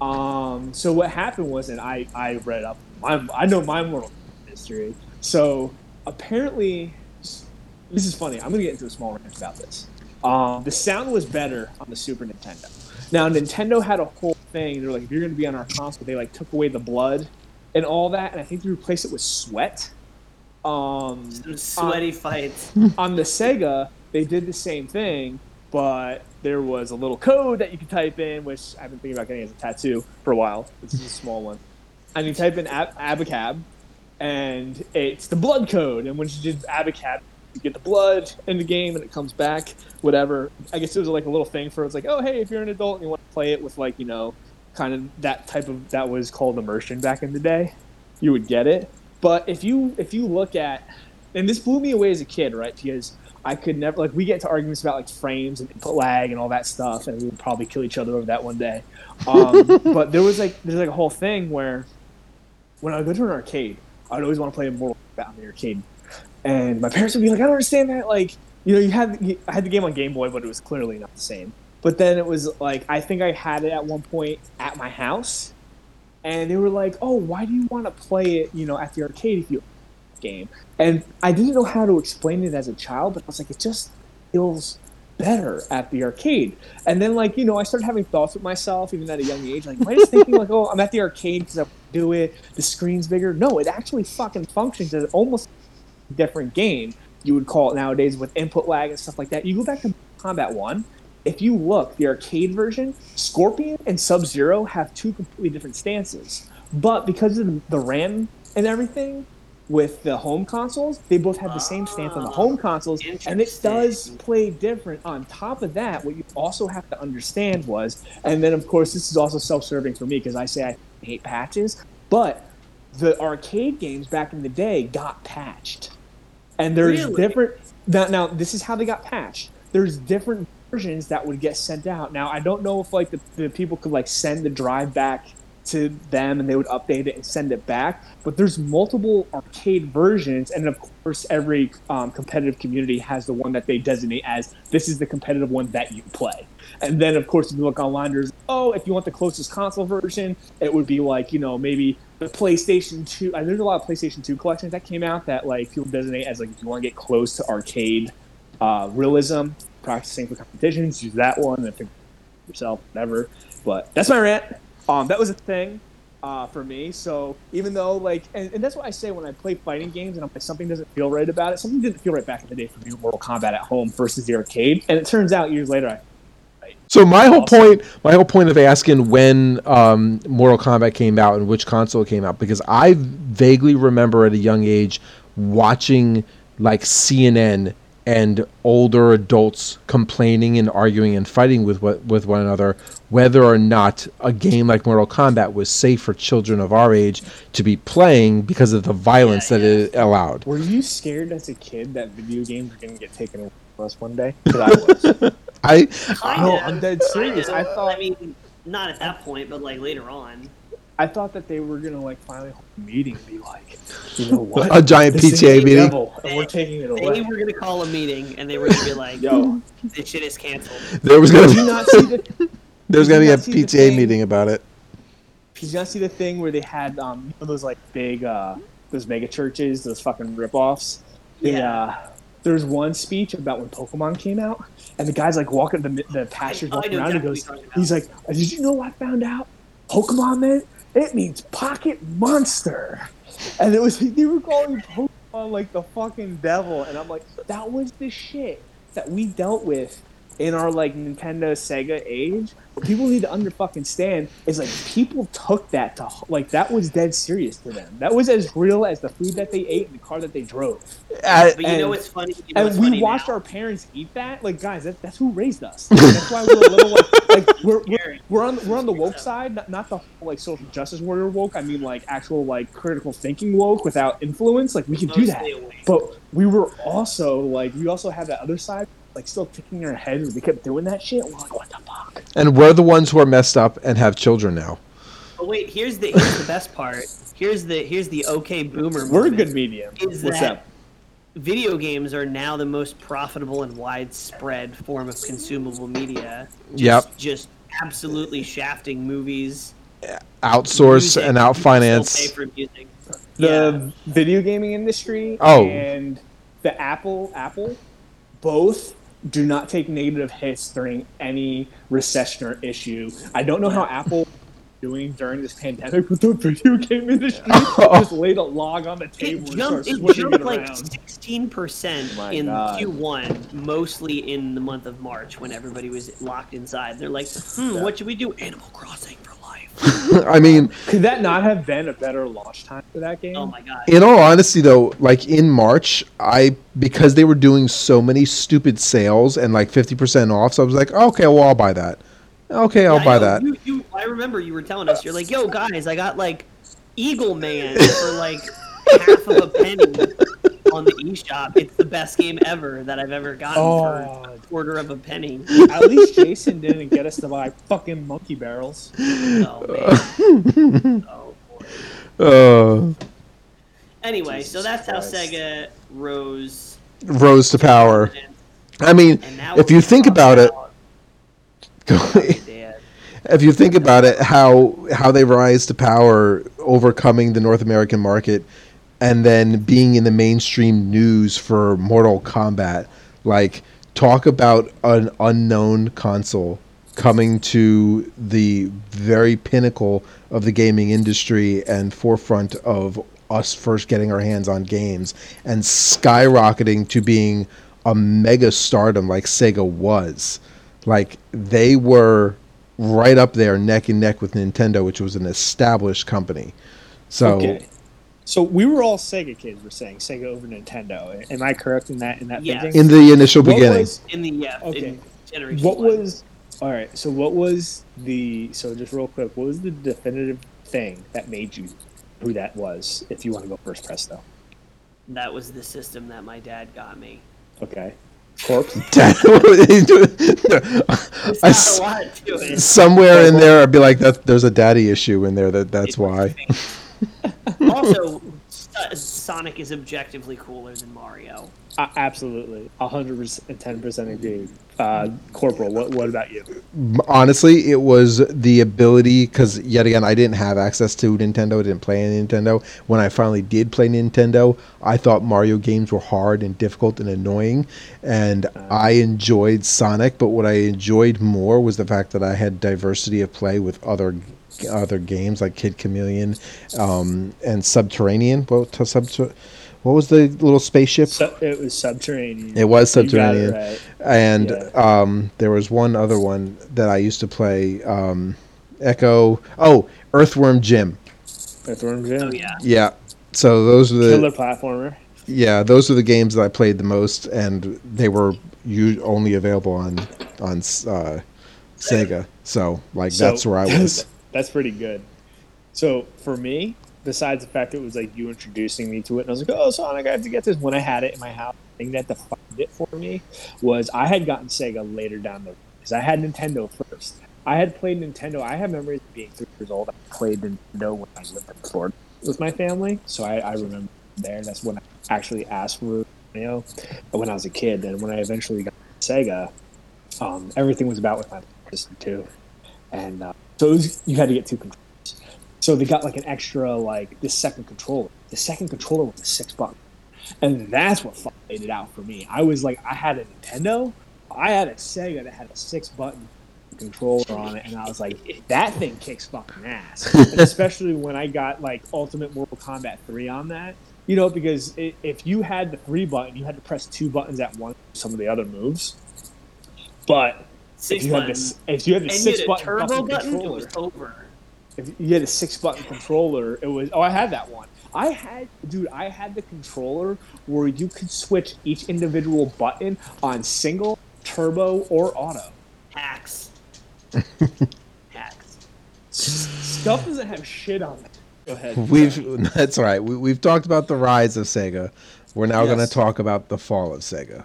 Um, so what happened was, and I I read up. I, I know my Mortal Kombat history. So apparently, this is funny. I'm gonna get into a small rant about this. Um, the sound was better on the Super Nintendo. Now Nintendo had a whole thing. They're like, if you're gonna be on our console, they like took away the blood and all that, and I think they replaced it with sweat. Um, Some sweaty fights. on the Sega, they did the same thing, but there was a little code that you could type in, which I've been thinking about getting as a tattoo for a while. This is a small one. And you type in ab- Abacab, and it's the blood code. And when you did Abacab, you get the blood in the game, and it comes back. Whatever. I guess it was like a little thing for it's like, oh hey, if you're an adult and you want to play it with like you know, kind of that type of that was called immersion back in the day, you would get it. But if you if you look at and this blew me away as a kid, right? Because I could never like we get to arguments about like frames and input lag and all that stuff, and we would probably kill each other over that one day. Um, but there was like there's like a whole thing where when I would go to an arcade, I'd always want to play Mortal Kombat on the arcade, and my parents would be like, I don't understand that. Like you know, you had I had the game on Game Boy, but it was clearly not the same. But then it was like I think I had it at one point at my house, and they were like, "Oh, why do you want to play it? You know, at the arcade if you game?" And I didn't know how to explain it as a child, but I was like, it just feels better at the arcade. And then, like, you know, I started having thoughts with myself, even at a young age. Like, am I just thinking, like, oh, I'm at the arcade because I do it, the screen's bigger? No, it actually fucking functions as almost different game, you would call it nowadays, with input lag and stuff like that. You go back to Kombat 1, if you look, the arcade version, Scorpion and Sub Zero have two completely different stances. But because of the RAM and everything, with the home consoles, they both have the same stance on the home ah, consoles, and it does play different. On top of that, what you also have to understand was, and then of course this is also self-serving for me because I say I hate patches, but the arcade games back in the day got patched, and there's Really? different. Now, now this is how they got patched. There's different versions that would get sent out. Now I don't know if like the, the people could like send the drive back to them and they would update it and send it back. But there's multiple arcade versions, and of course, every um, competitive community has the one that they designate as this is the competitive one that you play. And then, of course, if you look online, there's oh, if you want the closest console version, it would be like you know maybe the PlayStation Two. Uh, there's a lot of PlayStation Two collections that came out that like people designate as like if you want to get close to arcade uh, realism, practicing for competitions, use that one. And yourself, whatever. But that's my rant. Um, that was a thing uh, for me. So even though like, and, and that's what I say when I play fighting games, and I'm like something doesn't feel right about it. Something didn't feel right back in the day for me. Mortal Kombat at home versus the arcade, and it turns out years later, I So my whole point, my whole point of asking when um, Mortal Kombat came out and which console came out, because I vaguely remember at a young age watching like CNN and older adults complaining and arguing and fighting with with one another whether or not a game like Mortal Kombat was safe for children of our age to be playing because of the violence Yeah, that it allowed. Were you scared as a kid that video games were going to get taken away from us one day? 'Cause I was. I oh, Kind No, of, I'm dead serious. kind I thought- I mean, not at that point, but like later on. I thought that they were going to like finally hold a meeting and be like, you know what? a giant This PTA ain't meeting. devil, and we're taking it They away. were gonna call a meeting, and they were gonna be like, Yo, "This shit is canceled." There was gonna did you be, not see the? there was gonna be a not see the PTA thing? meeting about it. Did you not see the thing where they had um you know those like big uh those mega churches, those fucking ripoffs? They, Yeah. uh, there's one speech about when Pokemon came out, and the guy's like walking the the pastures I walking know around. and exactly goes, what you're talking he's like, "Did you know what I found out? Pokemon meant it means pocket monster," and it was they were calling Pokemon like the fucking devil, and I'm like, that was the shit that we dealt with in our like Nintendo Sega age. What people need to under fucking stand is like people took that to like that was dead serious to them. That was as real as the food that they ate and the car that they drove. Uh, But you And- know what's funny? You know And what's we funny watched now? our parents eat that. Like guys, that, that's who raised us. That's why we're a little like, like we're, we're we're on we're on the woke side, not, not the whole, like social justice warrior woke. I mean like actual like critical thinking woke without influence. Like we can do that. But we were also like we also had that other side like still ticking in our heads. We kept doing that shit. We're like, what the fuck? And we're the ones who are messed up and have children now. Oh wait, here's the here's the best part. Here's the here's the okay boomer. We're a good medium. Is What's that up? video games are now the most profitable and widespread form of consumable media. Just, Yep. Just absolutely shafting movies. Outsource music, and people still outfinance. pay for the video gaming industry Oh. and the Apple Apple both do not take negative hits during any recession or issue. I don't know how Apple is doing during this pandemic with the video game industry just laid a log on the table and jumped, started it jumped it like around. sixteen percent My in God. Q1, mostly in the month of March when everybody was locked inside. They're like, "Hmm, Yeah. what should we do? Animal Crossing for life." I mean, Could that not have been a better launch time for that game? Oh my god! in all honesty though, like in March, I because they were doing so many stupid sales and like 50% off, so I was like, okay, well I'll buy that. Okay, I'll Yeah, buy that. You, you, I remember you were telling us. You're like, "Yo, guys, I got like Eagle Man for like half of a penny on the eShop. It's the best game ever that I've ever gotten for Oh. a quarter of a penny." At least Jason didn't get us to buy fucking monkey barrels. Oh man. oh boy. Uh, Anyway, so Jesus that's how Sega rose. rose to power. I mean, if you think talking about it, if you think about it, how how they rise to power, overcoming the North American market, and then being in the mainstream news for Mortal Kombat, like talk about an unknown console coming to the very pinnacle of the gaming industry and forefront of us first getting our hands on games and skyrocketing to being a mega stardom like Sega was. Like they were right up there neck and neck with Nintendo, which was an established company. So Okay. So we were all Sega kids. We're saying Sega over Nintendo. Am I correct in that? In that Yes. thinking? in the initial What beginning, was- In the yeah, Okay. in generation. what one. was all right? So what was the? So just real quick, what was the definitive thing that made you who that was? If you want to go first, press though. that was the system that my dad got me. Okay. Corpse. There's I not s- a lot somewhere in there, I'd be like, that. There's a daddy issue in there. That that's It why. fake. also, uh, Sonic is objectively cooler than Mario. uh, absolutely, hundred and ten percent agree. Uh, Corporal, what what about you? honestly, it was the ability because yet again, I didn't have access to Nintendo. I didn't play Nintendo. When I finally did play Nintendo, I thought Mario games were hard and difficult and annoying, and I enjoyed Sonic. But what I enjoyed more was the fact that I had diversity of play with other other games like Kid Chameleon um, and Subterrania. What to sub? What was the little spaceship? Su- it was Subterrania. It was You got it Subterrania right. and Yeah. um, there was one other one that I used to play. Um, Ecco. Oh, Earthworm Jim. Earthworm Jim. Oh yeah. Yeah. So those are the Killer platformer. yeah those are the games that I played the most, and they were u- only available on on uh, Sega. So like So- that's where I was. That's pretty good. So for me, besides the fact it was like you introducing me to it, and I was like, "Oh, Sonic, I have to get this." When I had it in my house, the thing that defined it for me was I had gotten Sega later down the road because I had Nintendo first. I had played Nintendo. I have memories of being three years old. I played Nintendo when I lived in Florida with my family, so I, I remember there. That's when I actually asked for you know, when I was a kid. And when I eventually got Sega, um, everything was about with my system too, and uh, so it was, you had to get two controllers. So they got like an extra like this second controller. The second controller was a six button, and that's what made it out for me. I was like, I had a Nintendo, I had a Sega that had a six button controller on it, and I was like, that thing kicks fucking ass. especially when I got like Ultimate Mortal Kombat three on that. You know, because i if you had the three button, you had to press two buttons at once. for Some of the other moves, but Six if you had buttons. this, if you had the and six had button turbo fucking button. It was over. if you had a six button controller, it was oh I had that one. I had dude, I had the controller where you could switch each individual button on single, turbo, or auto. Hacks. Hacks. Stuff doesn't have shit on it. Go ahead. We've that's right. We, we've talked about the rise of Sega. We're now going to talk about the fall of Sega.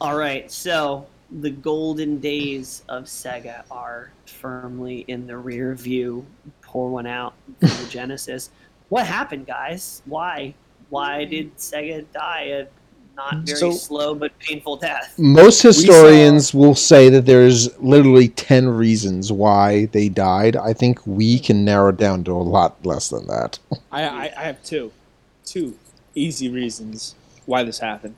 All right, so the golden days of Sega are firmly in the rear view. Pour one out for the Genesis. What happened, guys? Why? Why did Sega die a not very So- slow but painful death? Most saw- historians will say that there's literally 10 reasons why they died. I think we can narrow it down to a lot less than that. I, I, I have two, two easy reasons why this happened.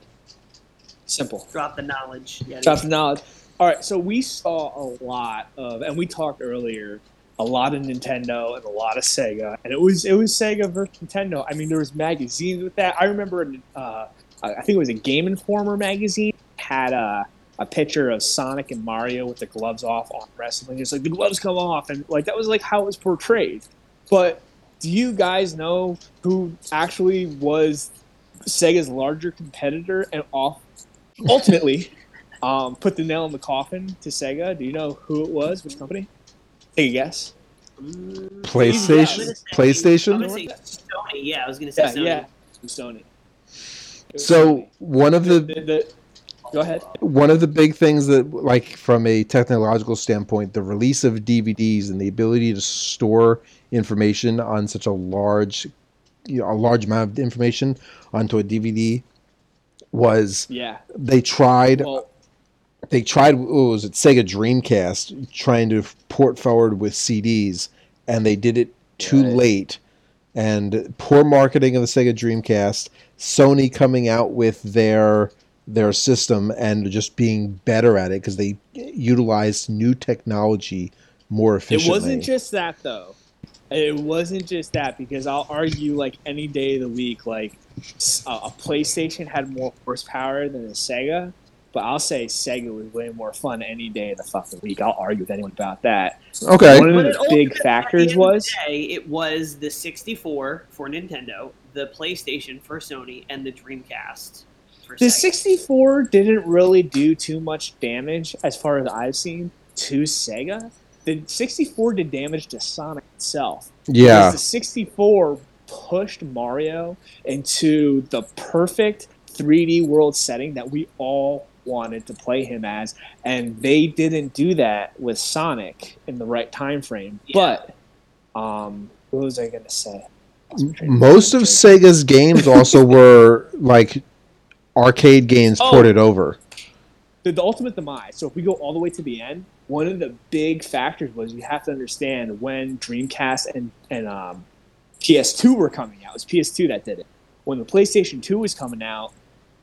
Simple. Drop the knowledge. Yeti. Drop the knowledge. All right, so we saw a lot of, and we talked earlier, a lot of Nintendo and a lot of Sega, and it was it was Sega versus Nintendo. I mean, there was magazines with that. I remember, uh, I think it was a Game Informer magazine had a a picture of Sonic and Mario with the gloves off on wrestling. It's like the gloves come off, and like that was like how it was portrayed. But do you guys know who actually was Sega's larger competitor and off ultimately um, put the nail in the coffin to Sega? Do you know who it was? Which company? Take a guess. PlayStation? I'm gonna say- PlayStation? I'm say Sony. Yeah, I was gonna say Yeah, Sony. yeah. It Sony. So, Sony. one of the, the the, the go ahead. one of the big things that like from a technological standpoint the release of dvds and the ability to store information on such a large you know, a large amount of information onto a dvd was Yeah. they tried Well, they tried what was it sega dreamcast trying to port forward with cds and they did it too Right. late and poor marketing of the sega dreamcast sony coming out with their their system and just being better at it because they utilized new technology more efficiently. it wasn't just that though. It wasn't just that because I'll argue like any day of the week, like a PlayStation had more horsepower than a Sega, but I'll say Sega was way more fun any day of the fucking week. I'll argue with anyone about that. okay One of But the big factors the was the day, it was the 64 for Nintendo, the PlayStation for Sony, and the Dreamcast for The Sega. 64 didn't really do too much damage as far as I've seen to Sega. The 64 did damage to Sonic itself. yeah the 64 pushed Mario into the perfect 3D world setting that we all wanted to play him as, and they didn't do that with Sonic in the right time frame. Yeah. But um, what was I gonna say? Lost my train most of sega's games also were like arcade games Oh. ported over the, the ultimate demise. So if we go all the way to the end, one of the big factors was you have to understand when Dreamcast and and um, PS2 were coming out. It was PS2 that did it. When the PlayStation 2 was coming out,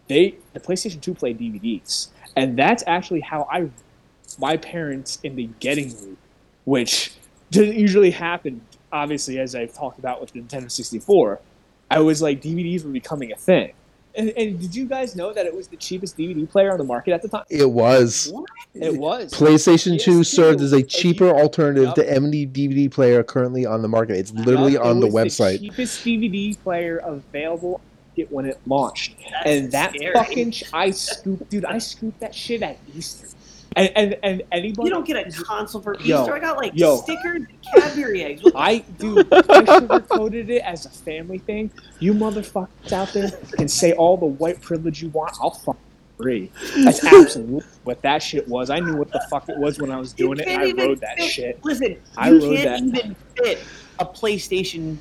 they the PlayStation 2 played DVDs, and that's actually how I my parents into getting me, which didn't usually happen. Obviously, as I've talked about with Nintendo 64, I was like DVDs were becoming a thing. And, and did you guys know that it was the cheapest DVD player on the market at the time? it was What? It was. PlayStation 2 PS2, served as a cheaper you- alternative Yup. to any DVD player currently on the market. It's literally It on the was website. cheapest DVD player available it when it launched, That's and that scary. fucking sh- I scooped, dude. I scooped that shit at Easter, and and, and anybody. You don't get a console for Yo, Easter. I got like yo. stickers and Cadbury eggs. I dude, I sugarcoated it as a family thing. You motherfuckers out there can say all the white privilege you want. I'll fucking agree. That's absolutely what that shit was. I knew what the fuck it was when I was doing it, I rode that fit- shit. Listen, I you can't that. even fit a PlayStation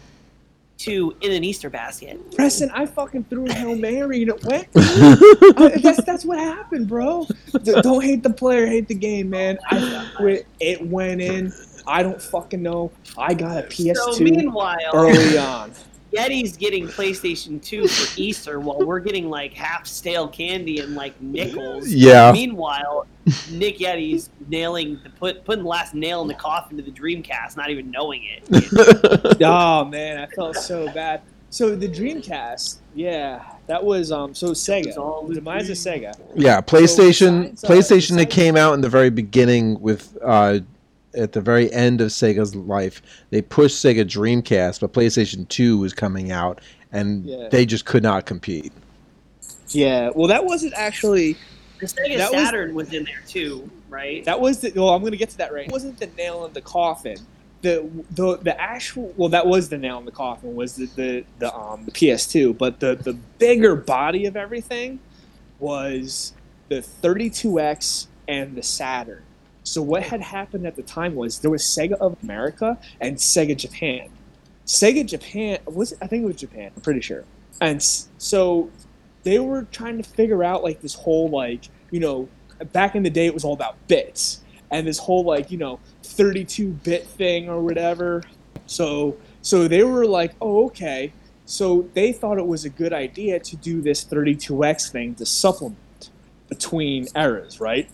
2 in an Easter basket. Preston, I fucking threw a hail mary and it went. I- that's that's what happened, bro. Don't hate the player, hate the game, man. I quit. It went in. I don't fucking know. I got a So PS2 meanwhile, early on. Yeti's getting PlayStation 2 for Easter while we're getting like half stale candy and like nickels. Yeah. Meanwhile, Nick Yeti's nailing the put putting the last nail in the coffin to the Dreamcast, not even knowing it. Oh man, I felt so bad. So the Dreamcast, yeah, that was um. So Sega, was all the demise of Sega. Yeah, PlayStation. besides, uh, PlayStation that besides- came out in the very beginning with uh, at the very end of Sega's life. They pushed Sega Dreamcast, but PlayStation Two was coming out, and Yeah. they just could not compete. Yeah, well, that wasn't actually The Sega That was- Saturn was, in there too, right? That was the. Well, I'm going to get to that right. It wasn't the nail in the coffin. The the the actual. Well, that was the nail in the coffin. Was the the, the um the PS2, but the the bigger body of everything was the 32x and the Saturn. So what had happened at the time was there was Sega of America and Sega Japan. Sega Japan was I think it was Japan. I'm pretty sure. And so they were trying to figure out like this whole like you know back in the day it was all about bits and this whole like you know 32 bit thing or whatever. So so they were like, oh okay. So they thought it was a good idea to do this 32x thing to supplement between eras, right?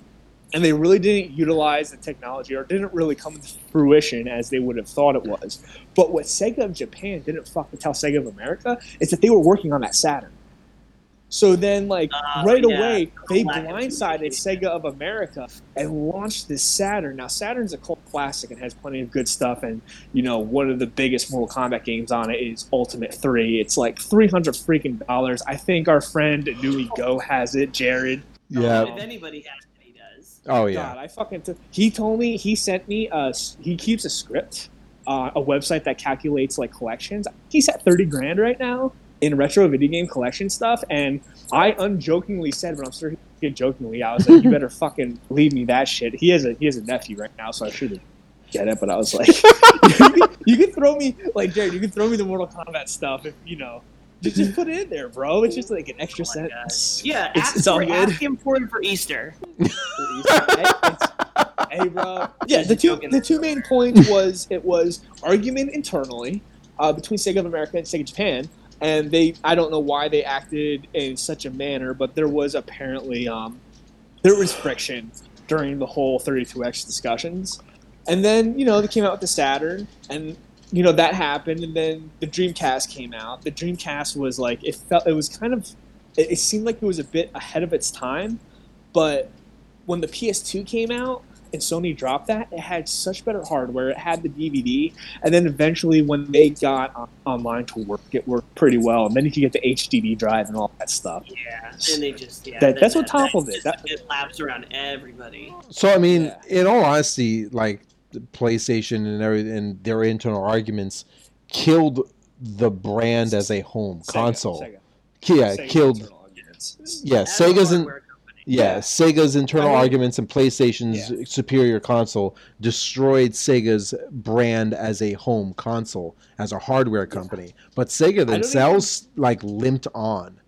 And they really didn't utilize the technology or didn't really come to fruition as they would have thought it was. But what Sega of Japan didn't fucking tell Sega of America is that they were working on that Saturn. So then, like uh, right yeah. away, they blindsided Sega of America and launched this Saturn. Now, Saturn's a cult classic and has plenty of good stuff. And you know, one of the biggest Mortal Kombat games on it is Ultimate Three. It's like three hundred freaking dollars. I think our friend Nui Go has it. Jared. Yeah. If anybody has Oh yeah. God, I fucking. T- he told me he sent me. A, he keeps a script, uh, a website that calculates like collections. He's at thirty grand right now in retro video game collection stuff, and I unjokingly said, but I'm sure he jokingly, I was like, "You better fucking leave me that shit." He has a he has a nephew right now, so I should get it. But I was like, you, can, you can throw me like Jared. You can throw me the Mortal Kombat stuff if you know just, just put it in there, bro. It's just like an extra oh sentence. Yeah, it's, it's all good. Ask him for it for Easter. hey, bro. Yeah, the two the two main points was it was argument internally uh, between Sega of America and Sega Japan, and they I don't know why they acted in such a manner, but there was apparently um, there was friction during the whole 32x discussions. And then, you know, they came out with the Saturn, and you know that happened, and then the Dreamcast came out. The Dreamcast was like it felt it was kind of it, it seemed like it was a bit ahead of its time, but when the PS2 came out and Sony dropped that, it had such better hardware. It had the DVD, and then eventually when they got on, online to work, it worked pretty well. And then you could get the HDD drive and all that stuff. Yeah, and they just yeah. That, that's what top of it. That, it laps around everybody. So I mean, yeah. in all honesty, like PlayStation and everything, and their internal arguments killed the brand as a home Sega, console. Sega. Yeah, Sega killed. Yeah, Sega's in. Yeah, yeah, Sega's internal I mean, arguments and PlayStation's yeah. superior console destroyed Sega's brand as a home console, as a hardware company. But Sega themselves even... like limped on.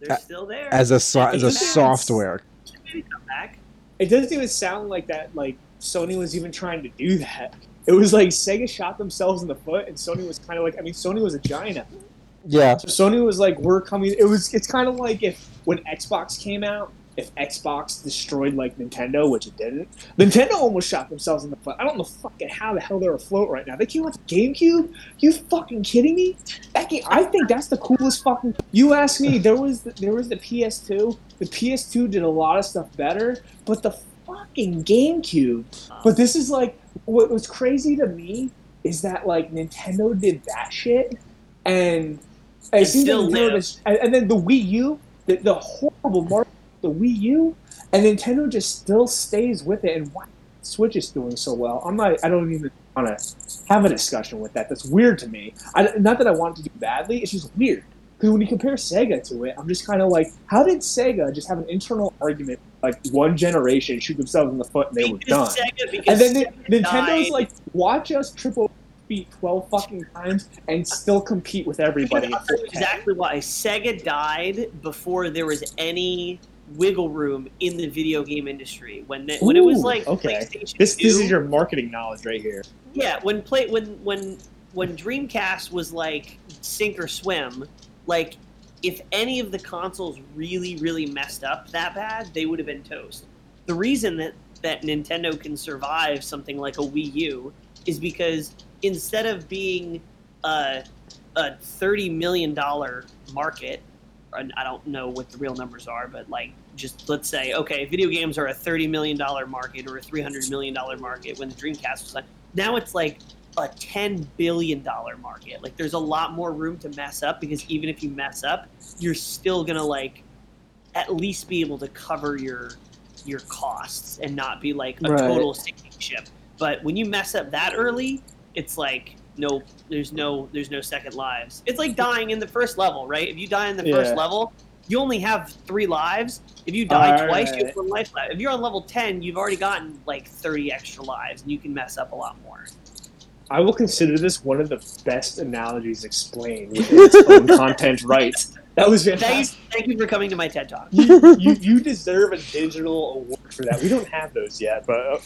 They're still there as a so- as a software. It doesn't even sound like that. Like Sony was even trying to do that. It was like Sega shot themselves in the foot, and Sony was kind of like, I mean, Sony was a giant. Yeah. So Sony was like, we're coming. It was. It's kind of like if when Xbox came out, if Xbox destroyed like Nintendo, which it didn't. Nintendo almost shot themselves in the foot. I don't know fucking how the hell they're afloat right now. They came out with GameCube. You fucking kidding me? That game, I think that's the coolest fucking. You ask me. There was the, there was the PS2. The PS2 did a lot of stuff better, but the fucking GameCube. But this is like what was crazy to me is that like Nintendo did that shit, and it still lives. And then the Wii U, the, the horrible market, the Wii U, and Nintendo just still stays with it. And why Switch is doing so well? I'm not. I don't even want to have a discussion with that. That's weird to me. I, not that I want it to do badly. It's just weird. Because when you compare Sega to it, I'm just kind of like, how did Sega just have an internal argument like one generation, shoot themselves in the foot, and they were done? And then Sega Nintendo's died. like, watch us triple beat 12 fucking times and still compete with everybody. exactly why Sega died before there was any wiggle room in the video game industry when the, when it was like okay. This 2, this is your marketing knowledge right here. Yeah, when play when when when Dreamcast was like sink or swim, like if any of the consoles really really messed up that bad, they would have been toast. The reason that that Nintendo can survive something like a Wii U is because instead of being a a thirty million dollar market, I don't know what the real numbers are, but like just let's say okay, video games are a thirty million dollar market or a three hundred million dollar market when the Dreamcast was like. Now it's like a $10 billion market. Like there's a lot more room to mess up because even if you mess up, you're still going to like at least be able to cover your your costs and not be like a right. total sinking ship. But when you mess up that early, it's like no there's no there's no second lives. It's like dying in the first level, right? If you die in the yeah. first level, you only have three lives. If you die All twice, you right. have one life left. If you're on level 10, you've already gotten like 30 extra lives, and you can mess up a lot more. I will consider this one of the best analogies explained with its own content right. That was Thank you, fantastic. thank you for coming to my TED Talk. You, you, you deserve a digital award for that. We don't have those yet, but uh,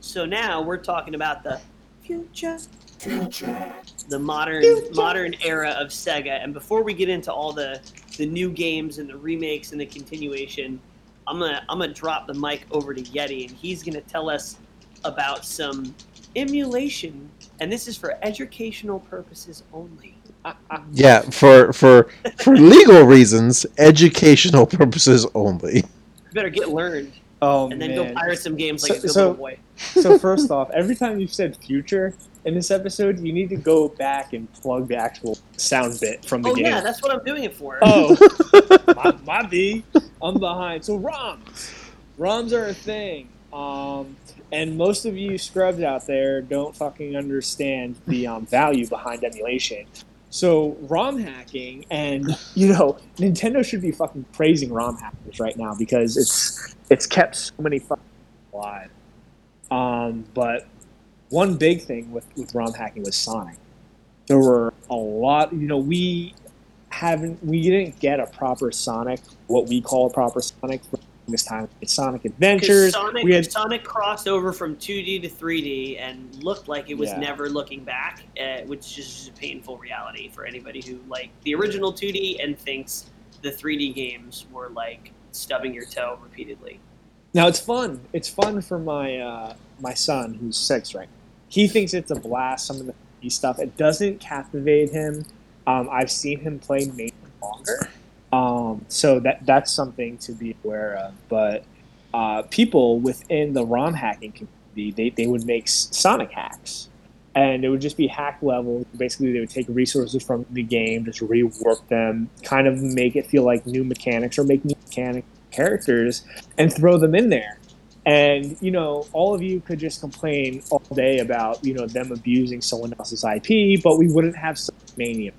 So now we're talking about the future, Future. the modern modern era of Sega. And before we get into all the the new games and the remakes and the continuation, I'm gonna I'm gonna drop the mic over to Yeti, and he's gonna tell us about some emulation. And this is for educational purposes only. Uh, uh. Yeah, for for for legal reasons, educational purposes only. You better get learned, oh and then man. go pirate some games like So- a good so- boy. so first off, every time you've said future in this episode, you need to go back and plug the actual sound bit from the Oh game. yeah, that's what I'm doing it for. Oh, my, my B. I'm behind. So ROMs, ROMs are a thing. Um, and most of you scrubs out there don't fucking understand the um, value behind emulation. So ROM hacking, and you know, Nintendo should be fucking praising ROM hackers right now because it's it's kept so many fucking alive. Um, but one big thing with, with ROM hacking was Sonic. There were a lot, you know, we haven't we didn't get a proper Sonic, what we call a proper Sonic this time. It's Sonic Adventures. Sonic, we had Sonic crossed over from 2D to 3D and looked like it was Yeah. never looking back, uh, which is just a painful reality for anybody who like the original 2D and thinks the 3D games were like stubbing your toe repeatedly. now it's fun. It's fun for my uh, my son who's six right. now. He thinks it's a blast. Some of the stuff it doesn't captivate him. Um, I've seen him play maybe longer, um, so that that's something to be aware of. But uh, people within the ROM hacking community, they, they would make Sonic hacks. And it would just be hack level. Basically, they would take resources from the game, just rework them, kind of make it feel like new mechanics or make new mechanic characters and throw them in there. And, you know, all of you could just complain all day about, you know, them abusing someone else's IP, but we wouldn't have Mania.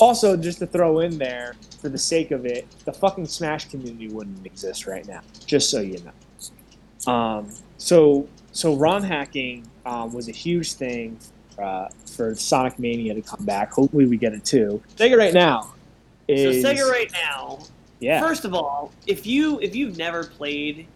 Also, just to throw in there, for the sake of it, the fucking Smash community wouldn't exist right now. Just so you know. Um, so, so ROM hacking um, was a huge thing uh, for Sonic Mania to come back. Hopefully, we get it too. Sega right now is So Sega right now, yeah. first of all, if you if you've never played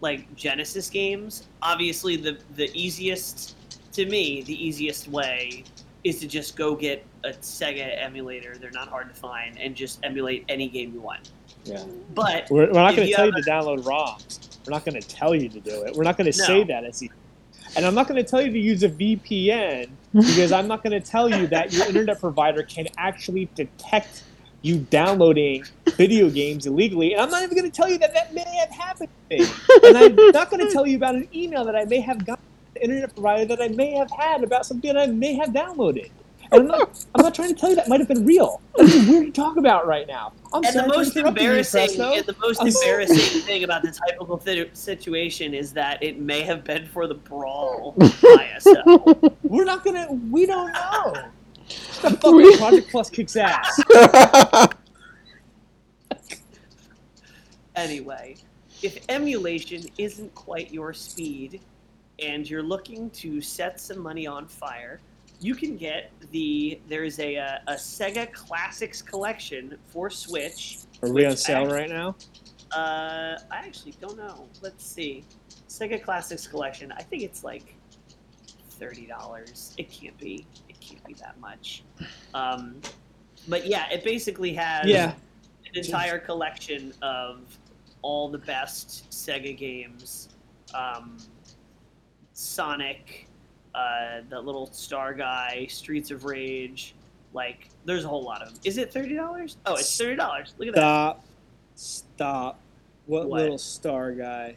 like Genesis games, obviously the the easiest to me, the easiest way is to just go get a Sega emulator. They're not hard to find and just emulate any game you want. Yeah. But We're, we're not going to tell you to download ROMs. We're not going to tell you to do it. We're not going to No. say that as easy. And I'm not going to tell you to use a VPN because I'm not going to tell you that your internet provider can actually detect you downloading video games illegally. And I'm not even going to tell you that that may have happened. to me. And I'm not going to tell you about an email that I may have gotten from the internet provider that I may have had about something that I may have downloaded. And I'm not, I'm not trying to tell you that might have been real. That's weird to talk about right now. I'm and the most interrupting you, embarrassing and the most I'm sorry. embarrassing thing about this hypothetical thi- situation is that it may have been for the brawl ISO. We're not gonna. We don't know. The fucking Project Plus kicks ass. Anyway, if emulation isn't quite your speed and you're looking to set some money on fire, you can get the there's a a, a Sega Classics collection for Switch. Are we on sale act- right now? Uh, I actually don't know. Let's see. Sega Classics collection. I think it's like thirty dollars. It can't be. It can't be that much. Um, but yeah, it basically has Yeah. an entire collection of all the best Sega games. Um, Sonic, uh, the little star guy, Streets of Rage. Like, there's a whole lot of them. Is it thirty dollars? Oh, it's thirty dollars. Look at that. Stop. Stop. What, What? little star guy?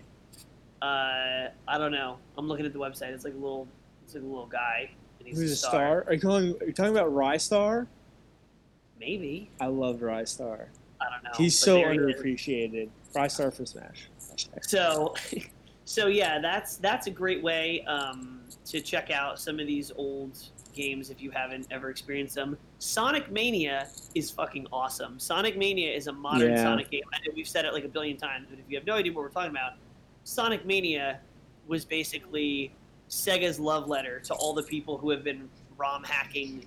Uh, I don't know. I'm looking at the website. It's like a little, it's like a little guy, Who's a star. star? Are you calling? Are you talking about Ristar? Maybe I loved Ristar. I don't know. He's so there he is. underappreciated. Ristar for Smash. So, So yeah, that's that's a great way um, to check out some of these old games if you haven't ever experienced them. Sonic Mania is fucking awesome. Sonic Mania is a modern Yeah. Sonic game. I know we've said it like a billion times, but if you have no idea what we're talking about, Sonic Mania was basically Sega's love letter to all the people who have been ROM hacking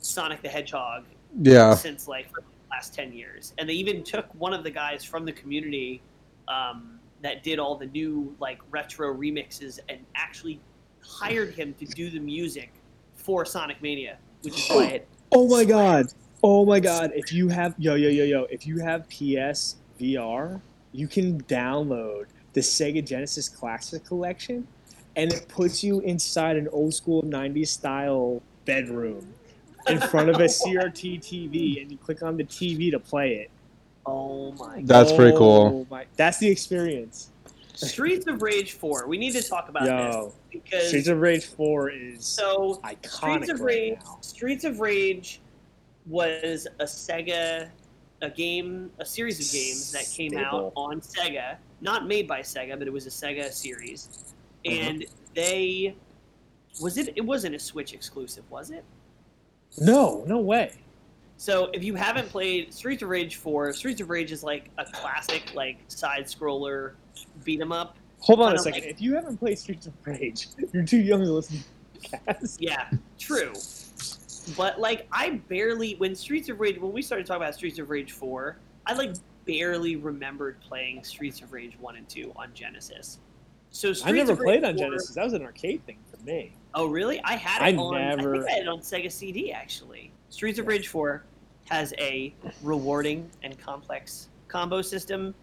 Sonic the Hedgehog Yeah. since like the last 10 years and they even took one of the guys from the community um, that did all the new like retro remixes and actually hired him to do the music for sonic mania which is why it Oh my god. Oh my god. If you have yo yo yo yo, if you have PS VR, you can download the Sega Genesis Classic Collection and it puts you inside an old school 90s style bedroom in front of a CRT TV and you click on the TV to play it. Oh my god That's pretty cool. Oh my, that's the experience. streets of rage 4 we need to talk about Yo, this because Streets of Rage 4 is so iconic Streets of right Rage. now. Streets of Rage was a Sega, a game, a series of games that came out on Sega, not made by Sega, but it was a Sega series, Uh-huh. and they was it? It wasn't a Switch exclusive, was it? No, no way. So if you haven't played Streets of Rage 4, Streets of Rage is like a classic like side scroller beat 'em up. Hold on a second. like- if you haven't played Streets of Rage, you're too young to listen to podcasts. Yeah, true. But like I barely when Streets of Rage when we started talking about Streets of Rage 4, I like barely remembered playing Streets of Rage 1 and 2 on Genesis. So Streets I never played on 4 Genesis. That was an arcade thing for me. Oh really? I had I it on never- I think I had it on Sega CD actually. Streets of Rage 4 has a rewarding and complex combo system.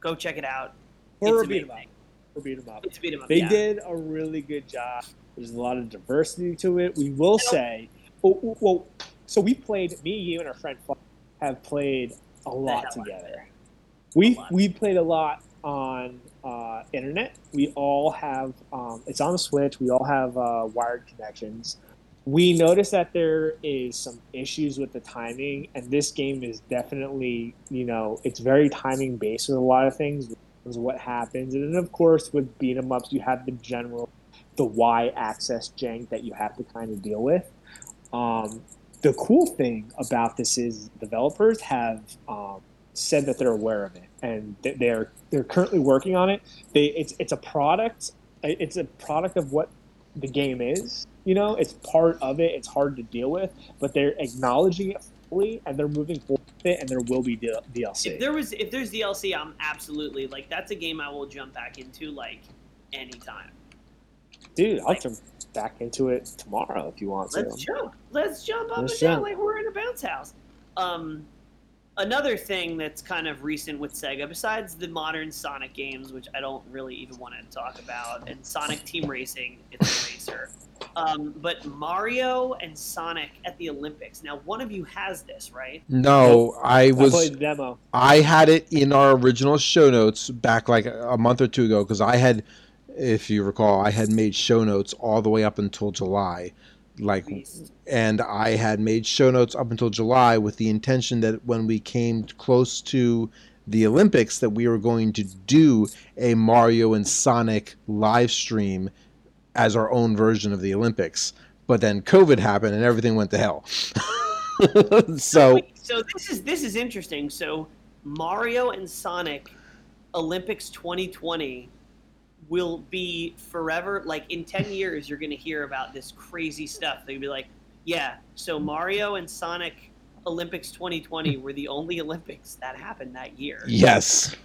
Go check it out. Or it's beat 'em up. amazing. Or beat 'em up. It's a beat 'em up. They yeah. did a really good job. There's a lot of diversity to it. We will say, oh, oh, well, so we played. Me, you, and our friend Fl- have played a lot hell out of together. We lot. we played a lot on uh, internet. We all have. Um, it's on the Switch. We all have uh, wired connections. We noticed that there is some issues with the timing, and this game is definitely, you know, it's very timing based with a lot of things is what happens. And then, of course, with beat 'em ups, you have the general, the Y axis jank that you have to kind of deal with. Um, the cool thing about this is developers have um, said that they're aware of it and they're they're currently working on it. They it's it's a product. It's a product of what the game is. You know, it's part of it. It's hard to deal with, but they're acknowledging it fully and they're moving forward with it. And there will be DLC. If there was if there's DLC, I'm absolutely like that's a game I will jump back into like anytime. Dude, I'll jump back into it tomorrow if you want to. Let's jump. Let's jump up Let's and down like we're in a bounce house. Um, another thing that's kind of recent with Sega, besides the modern Sonic games, which I don't really even want to talk about, and Sonic Team Racing, it's a racer. Um, but Mario and Sonic at the Olympics. Now, one of you has this, right? No, I I was played demo. I had it in our original show notes back like a month or two ago because I had, if you recall, I had made show notes all the way up until July, like, and I had made show notes up until July with the intention that when we came close to the Olympics, that we were going to do a Mario and Sonic live stream as our own version of the Olympics. But then COVID happened and everything went to hell. so so this is this is interesting. So Mario and Sonic Olympics 2020 will be forever. Like in 10 years, you're going to hear about this crazy stuff. They'll be like, yeah. So Mario and Sonic Olympics 2020 hmm. were the only Olympics that happened that year. yes.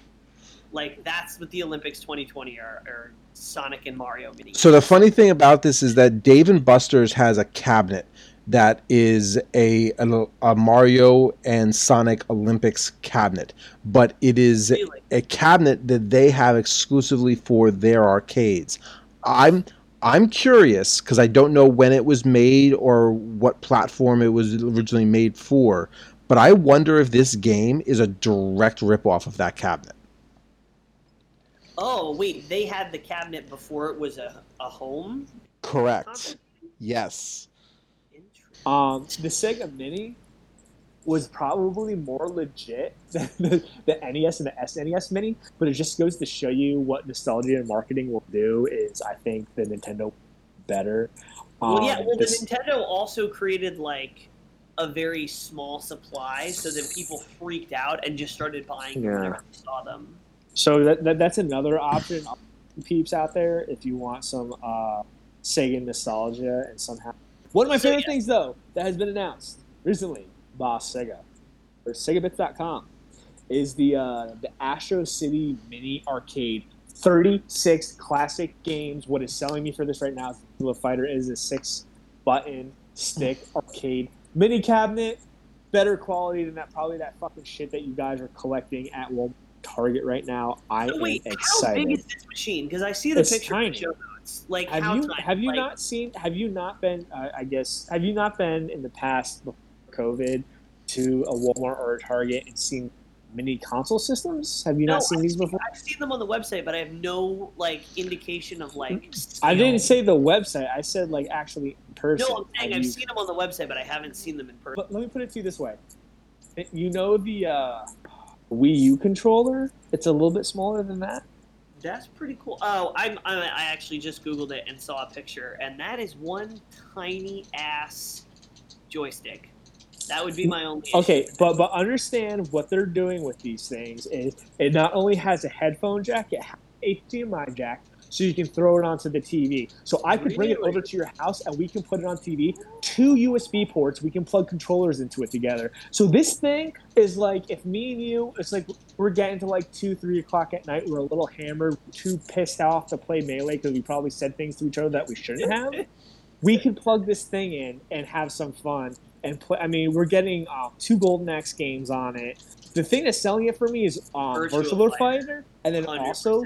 Like that's what the Olympics 2020 are, are Sonic and Mario mini. So the funny thing about this is that Dave and Buster's has a cabinet that is a, a, a Mario and Sonic Olympics cabinet, but it is Really? a cabinet that they have exclusively for their arcades. I'm I'm curious because I don't know when it was made or what platform it was originally made for, but I wonder if this game is a direct ripoff of that cabinet. Oh wait, they had the cabinet before it was a, a home. Correct. Yes. Um, the Sega Mini was probably more legit than the, the NES and the SNES Mini, but it just goes to show you what nostalgia and marketing will do. Is I think the Nintendo better. Well, yeah. Um, Well, this- the Nintendo also created like a very small supply, so that people freaked out and just started buying them Yeah. whenever they saw them. So that, that that's another option, peeps out there. If you want some uh, Sega nostalgia and somehow one of my So, favorite yeah. things though that has been announced recently, Boss Sega or SegaBits.com is the uh, the Astro City Mini Arcade. 36 classic games. What is selling me for this right now is the Fighter is a six button stick arcade mini cabinet. Better quality than that, probably that fucking shit that you guys are collecting at Walmart Target right now. I Oh, wait, am how excited. big is this machine? Because I see the It's picture in tiny. Like, have you tiny? have you Like, not seen? Have you not been? Uh, I guess have you not been in the past before COVID to a Walmart or a Target and seen mini console systems? Have you No, not seen I've these before? I've seen them on the website, but I have no like indication of like. Hmm? I didn't say the website. I said like actually in person. No, I'm saying I've you- seen them on the website, but I haven't seen them in person. But let me put it to you this way: you know the uh, Wii U controller? It's a little bit smaller than that. That's pretty cool. Oh, I'm, I, I actually just googled it and saw a picture, and that is one tiny ass joystick. That would be my only. Okay, but but understand what they're doing with these things is it not only has a headphone jack, it has HDMI jack, so you can throw it onto the TV. So I could bring it over to your house and we can put it on TV. Two USB ports, we can plug controllers into it together. So this thing is like if me and you, it's like we're getting to like two, three o'clock at night. We're a little hammered, too pissed off to play melee because we probably said things to each other that we shouldn't have. we can plug this thing in and have some fun and play. I mean, we're getting uh, two Golden Axe games on it. The thing that's selling it for me is um, Virtua Virtual Fighter. Fighter, and then 100%. also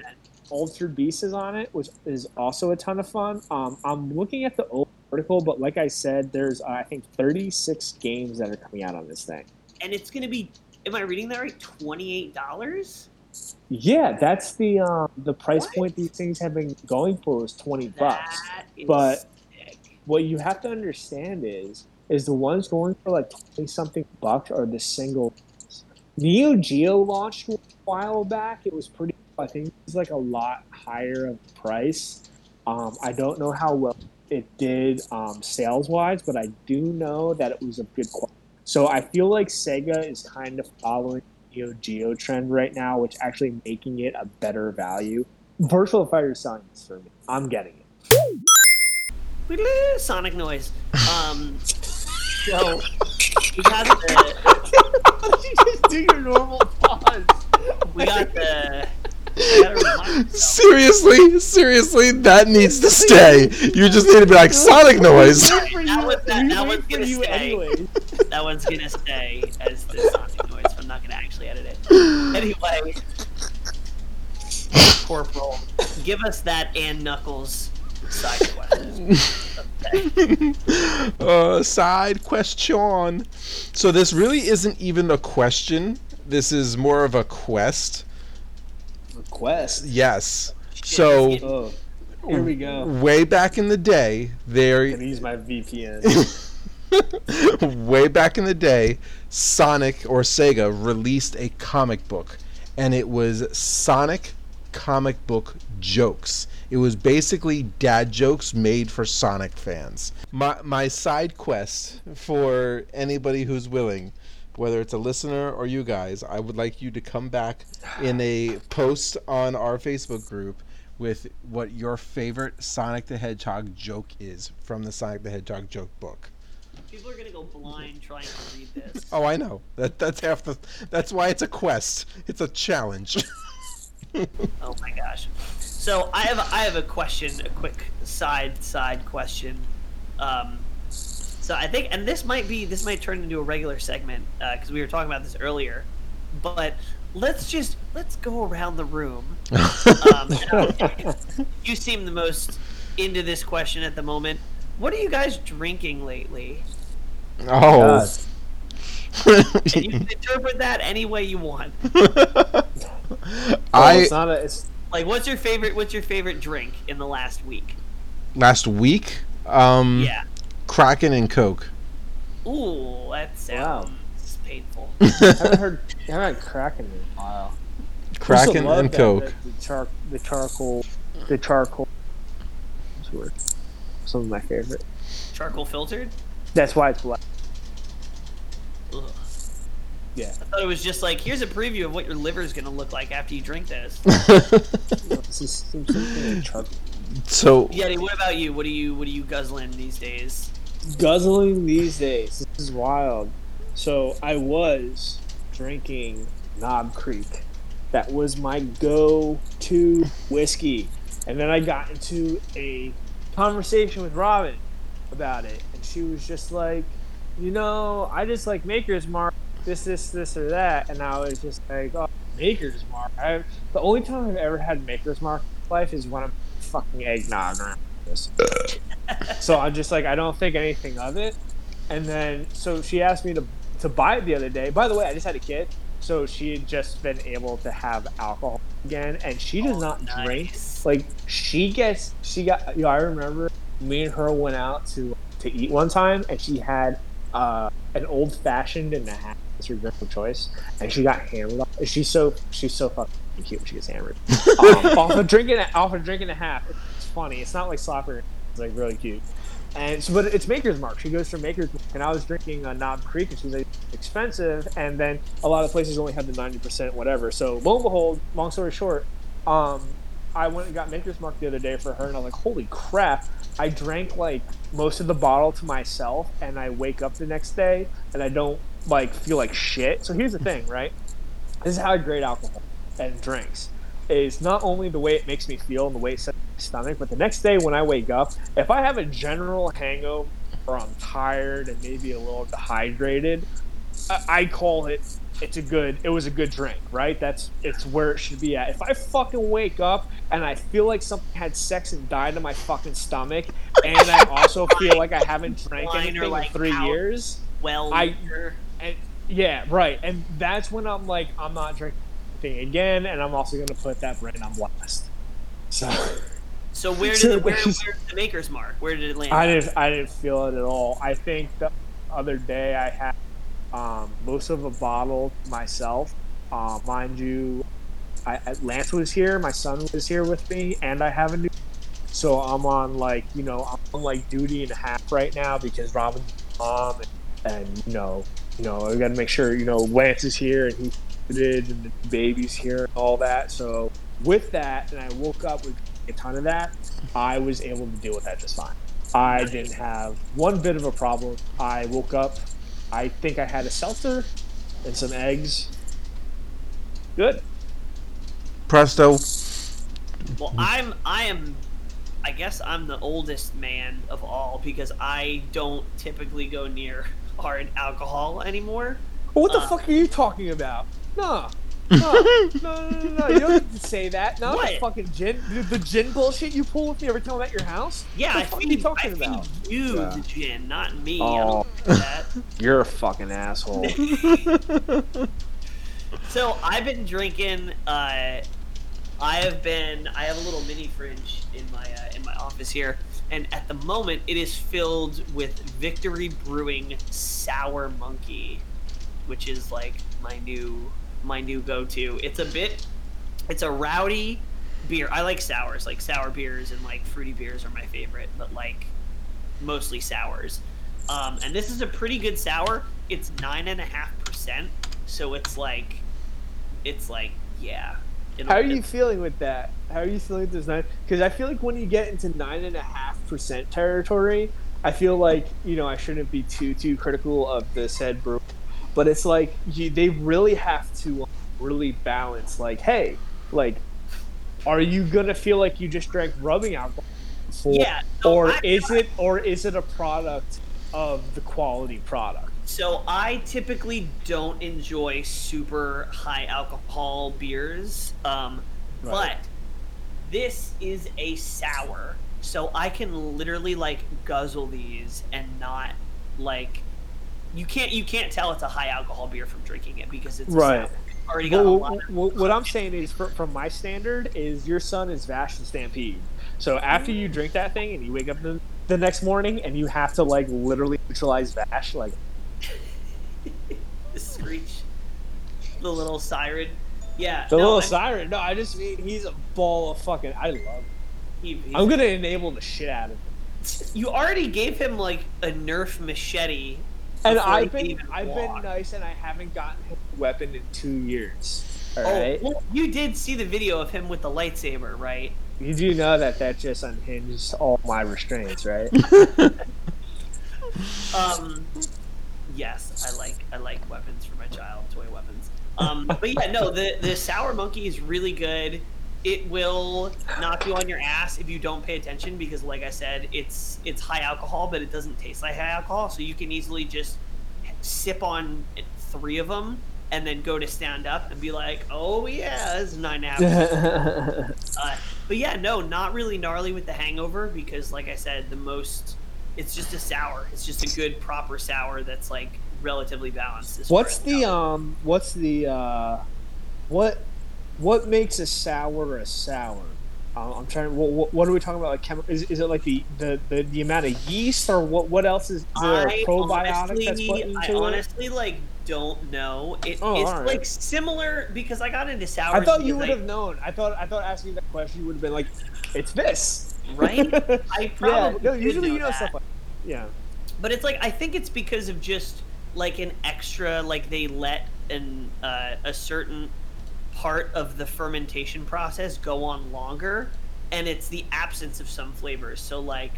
Altered Beast is on it, which is also a ton of fun. Um, I'm looking at the old article, but like I said, there's uh, I think 36 games that are coming out on this thing. and it's going to be. Am I reading that right? Twenty eight dollars. Yeah, that's the um, the price What? point these things have been going for is 20 bucks. Is But- sick. what you have to understand is is the ones going for like 20 something bucks are the single neo geo launched a while back it was pretty i think it's like a lot higher of price um, i don't know how well it did um, sales wise but i do know that it was a good quality so i feel like sega is kind of following the neo geo trend right now which actually making it a better value virtual fighter is selling this for me i'm getting it Sonic noise. Um, so we got the you just do your normal pause. we got the. I gotta remind myself. Seriously, seriously, that needs to stay. You just need to be like Sonic noise. That was- that- that one's gonna stay. That one's gonna stay as the Sonic noise. but I'm not gonna actually edit it. Anyway, Corporal, give us that and Knuckles side question. Okay. uh, side question. So this really isn't even a question. This is more of a quest. Request. Yes. Shit, So Oh, here we go. way back in the day, there I'm use my VPN. way back in the day, Sonic or Sega released a comic book, and it was Sonic comic book jokes. It was basically dad jokes made for Sonic fans. My my side quest for anybody who's willing, whether it's a listener or you guys, I would like you to come back in a post on our Facebook group with what your favorite Sonic the Hedgehog joke is from the Sonic the Hedgehog joke book. People are gonna go blind trying to read this. Oh, I know. That that's half the. That's why it's a quest. It's a challenge. Oh my gosh. So I have I have a question, a quick side side question. Um, so I think, and this might be this might turn into a regular segment because we were talking about this earlier. But let's just let's go around the room. Um, you seem the most into this question at the moment. What are you guys drinking lately? oh. And you can interpret that any way you want. Well, I it's not a. It's Like, what's your favorite? What's your favorite drink in the last week? last week. Um. Yeah. Kraken and Coke. Ooh, that sounds painful. I haven't heard. I haven't had Kraken in a while. Kraken and that- Coke. that- The, char- the charcoal. The charcoal. It's weird. Some of my favorite. Charcoal filtered. That's why it's black. Ugh. Yeah. I thought it was just like here's a preview of what your liver is gonna look like after you drink this. This is some- something like charcoal. so Yeti, what about you? What are you what are you guzzling these days? Guzzling these days. This is wild. So I was drinking Knob Creek. That was my go-to whiskey. And then I got into a conversation with Robin about it, and she was just like, you know, I just like Maker's Mark, this, this, this, or that, and I was just like, oh, Maker's Mark. I, the only time I've ever had Maker's Mark in life is when I'm fucking eggnog around this. so I'm just like, I don't think anything of it. And then, so she asked me to to buy it the other day. By the way, I just had a kid, so she had just been able to have alcohol again, and she does not drink like she gets she got you know, I remember me and her went out to to eat one time and she had uh an old fashioned and a half it's her drink of choice and she got hammered she's so she's so fucking cute when she gets hammered um, off a drink and a, off a drink and a half it's funny it's not like slopper it's like really cute and so, but it's Maker's Mark. She goes for Maker's Mark, and I was drinking a Knob Creek, and she was like, expensive. And then a lot of places only have the ninety percent, whatever. So lo and behold, long story short, um, I went and got Maker's Mark the other day for her, and I was like, holy crap! I drank like most of the bottle to myself, and I wake up the next day and I don't like feel like shit. So here's the thing, right? This is how I grade alcohol and drinks. Is not only the way it makes me feel and the way it sets my stomach, but the next day when I wake up, if I have a general hangover or I'm tired and maybe a little dehydrated, I, I call it it's a good it was a good drink, right? That's it's where it should be at. If I fucking wake up and I feel like something had sex and died in my fucking stomach, and I also feel like I haven't drank anything like, in three years, Well, I- and yeah, right. And that's when I'm like, I'm not drinking anything again, and I'm also gonna put that brand on blast. So so where did So the, where, where's the maker's mark? Where did it land? I didn't I didn't feel it at all. I think the other day I had um, most of a bottle myself. Uh, mind you, I, I- Lance was here, my son was here with me, and I have a new. So I'm on like you know I'm on like duty and a half right now because Robin's mom and, and you know you know I got to make sure you know Lance is here and he did and the baby's here and all that. So with that, and I woke up with a ton of that. I was able to deal with that just fine. I didn't have one bit of a problem. I woke up. I think I had a seltzer and some eggs. Good. presto. Well, I'm I am I guess I'm the oldest man of all because I don't typically go near hard alcohol anymore. What the Uh, fuck are you talking about? No. No, no, no, no, no, you don't need to say that. No, What? the fucking gin, the, the gin bullshit you pull with me every time I'm at your house. Yeah, What I the fuck are you talking feed about? you Yeah. the gin, not me. Oh. I don't that. You're a fucking asshole. So I've been drinking. Uh, I have been. I have a little mini fridge in my uh, in my office here, and at the moment it is filled with Victory Brewing Sour Monkey, which is like my new my new go to. It's a bit. It's a rowdy beer. I like sours. Like sour beers and like fruity beers are my favorite, but like mostly sours. Um, and this is a pretty good sour. It's nine and a half percent, so it's like, it's like yeah. How are you feeling with that? How are you feeling with this nine? Because I feel like when you get into nine and a half percent territory, I feel like you know I shouldn't be too too critical of the said brew, but it's like you, they really have to really balance. Like, hey, like, are you gonna feel like you just drank rubbing alcohol? For, Yeah, no, or I- is it or is it a product of the quality product? So I typically don't enjoy super high alcohol beers, um, Right. but this is a sour, so I can literally like guzzle these and not like you can't you can't tell it's a high alcohol beer from drinking it because it's Right. already got a Well, lot. Of, what, what I'm saying is, for, from my standard, is your son is Vash the Stampede. So after you drink that thing and you wake up the, the next morning and you have to like literally neutralize Vash, like the screech, the little siren. Yeah, The no, little I- siren. No, I just mean he's a ball of fucking. I love. Him. he- I'm gonna enable the shit out of him. You already gave him like a Nerf machete, And I've been I've been nice, and I haven't gotten him a weapon in two years. All Oh, right. well, you did see the video of him with the lightsaber, right? You do know that that just unhinges all my restraints, right? Um, yes, I like I like weapons for my child, toy weapons. Um, but yeah, no, the the sour monkey is really good. It will knock you on your ass if you don't pay attention because, like I said, it's it's high alcohol, but it doesn't taste like high alcohol. So you can easily just sip on three of them and then go to stand up and be like, "Oh yeah, it's nine nine and a half Uh, but yeah, no, not really gnarly with the hangover because, like I said, the most it's just a sour. It's just a good proper sour that's like relatively balanced. what's the um? What's the uh? What what makes a sour a sour? Uh, I'm trying. What, what are we talking about? Like, chemi- is, is it like the, the, the, the amount of yeast, or what? What else is, is there I probiotic honestly, that's put into I it? honestly like don't know. It, Oh, it's alright. like similar because I got into sour. I thought you would have known. I thought I thought asking that question would have been like, it's this, Right? I yeah. probably No, usually know you know that. stuff like. Yeah. but it's like I think it's because of just like an extra like they let an uh, a certain part of the fermentation process go on longer and it's the absence of some flavors. So like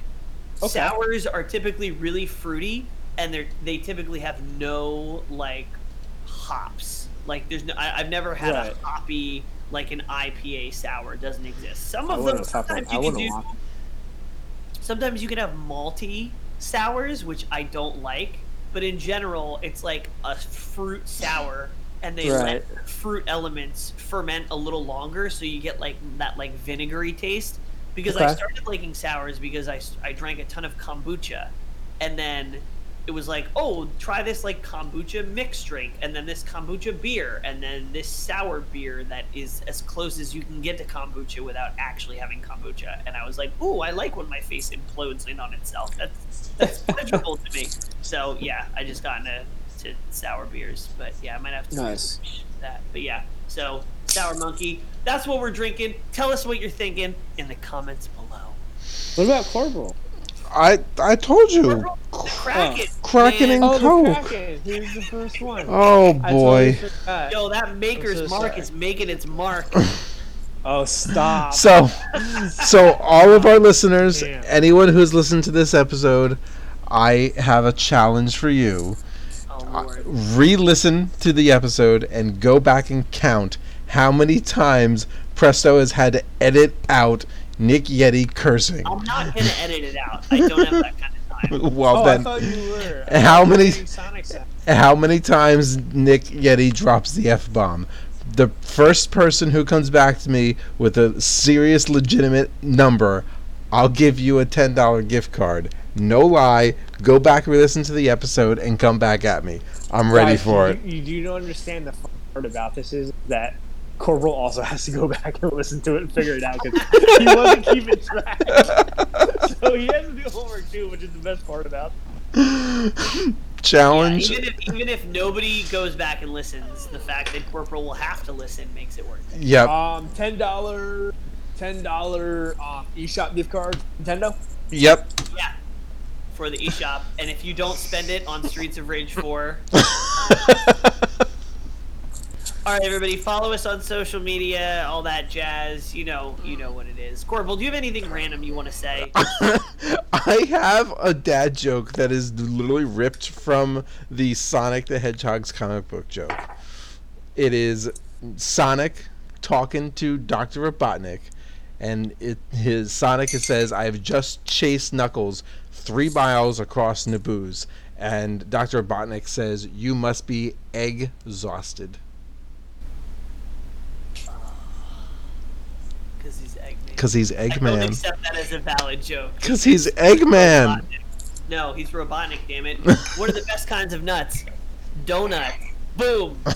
Okay. sours are typically really fruity and they're they typically have no like hops. Like there's no I, i've never had Right. a hoppy like an ipa sour. It doesn't exist. Some of them sometimes I you can do sometimes you can have malty sours, which I don't like, but in general, it's like a fruit sour, and they Right. let fruit elements ferment a little longer, so you get like that like vinegary taste. Because I started liking sours because I I drank a ton of kombucha, and then it was like, oh, try this like kombucha mixed drink, and then this kombucha beer, and then this sour beer that is as close as you can get to kombucha without actually having kombucha. And I was like, ooh, I like when my face implodes in on itself. That's that's pleasurable to me. So yeah, I just got into to sour beers, but yeah, I might have to Nice. switch that. But yeah, so sour monkey. That's what we're drinking. Tell us what you're thinking in the comments below. What about Corporal? I I told you, Kraken. Kraken man. and Oh, Coke. the Kraken. Here's the first one. Oh boy. totally. Yo, that maker's so mark sorry. is making its mark. Oh, stop. So, so all of our listeners, Damn. anyone who's listened to this episode, I have a challenge for you. Lord. re-listen to the episode and go back and count how many times Presto has had to edit out Nick Yeti cursing. I'm not gonna edit it out. I don't have that kind of time. well oh, I then, thought you were. How many- Sonic how many times Nick Yeti drops the f bomb? The first person who comes back to me with a serious, legitimate number, I'll give you a ten dollar gift card. No lie. Go back and listen to the episode and come back at me. I'm ready Guys, for you, it. You, you don't understand the part about this is that Corporal also has to go back and listen to it and figure it out because he wasn't keeping track. so he has to do homework too, which is the best part about. it. Challenge. even if even if nobody goes back and listens, the fact that Corporal will have to listen makes it worth it. Yep. Um, ten dollar, ten dollar um, eShop gift card, Nintendo. Yep. Yeah. For the eShop, and if you don't spend it on Streets of Rage 4, all right, everybody, follow us on social media, all that jazz. You know, you know what it is. Corporal, do you have anything random you want to say? I have a dad joke that is literally ripped from the Sonic the Hedgehog's comic book joke. It is Sonic talking to Dr. Robotnik, and it his Sonic says, "I have just chased Knuckles three miles across Naboo's," and Dr. Robotnik says, "You must be egg exhausted." Because he's Eggman. Because he's Eggman. I don't accept that as a valid joke. Because he's Eggman. Robotnik. No, he's Robotnik, damn it. what are the best kinds of nuts? Donut. Boom.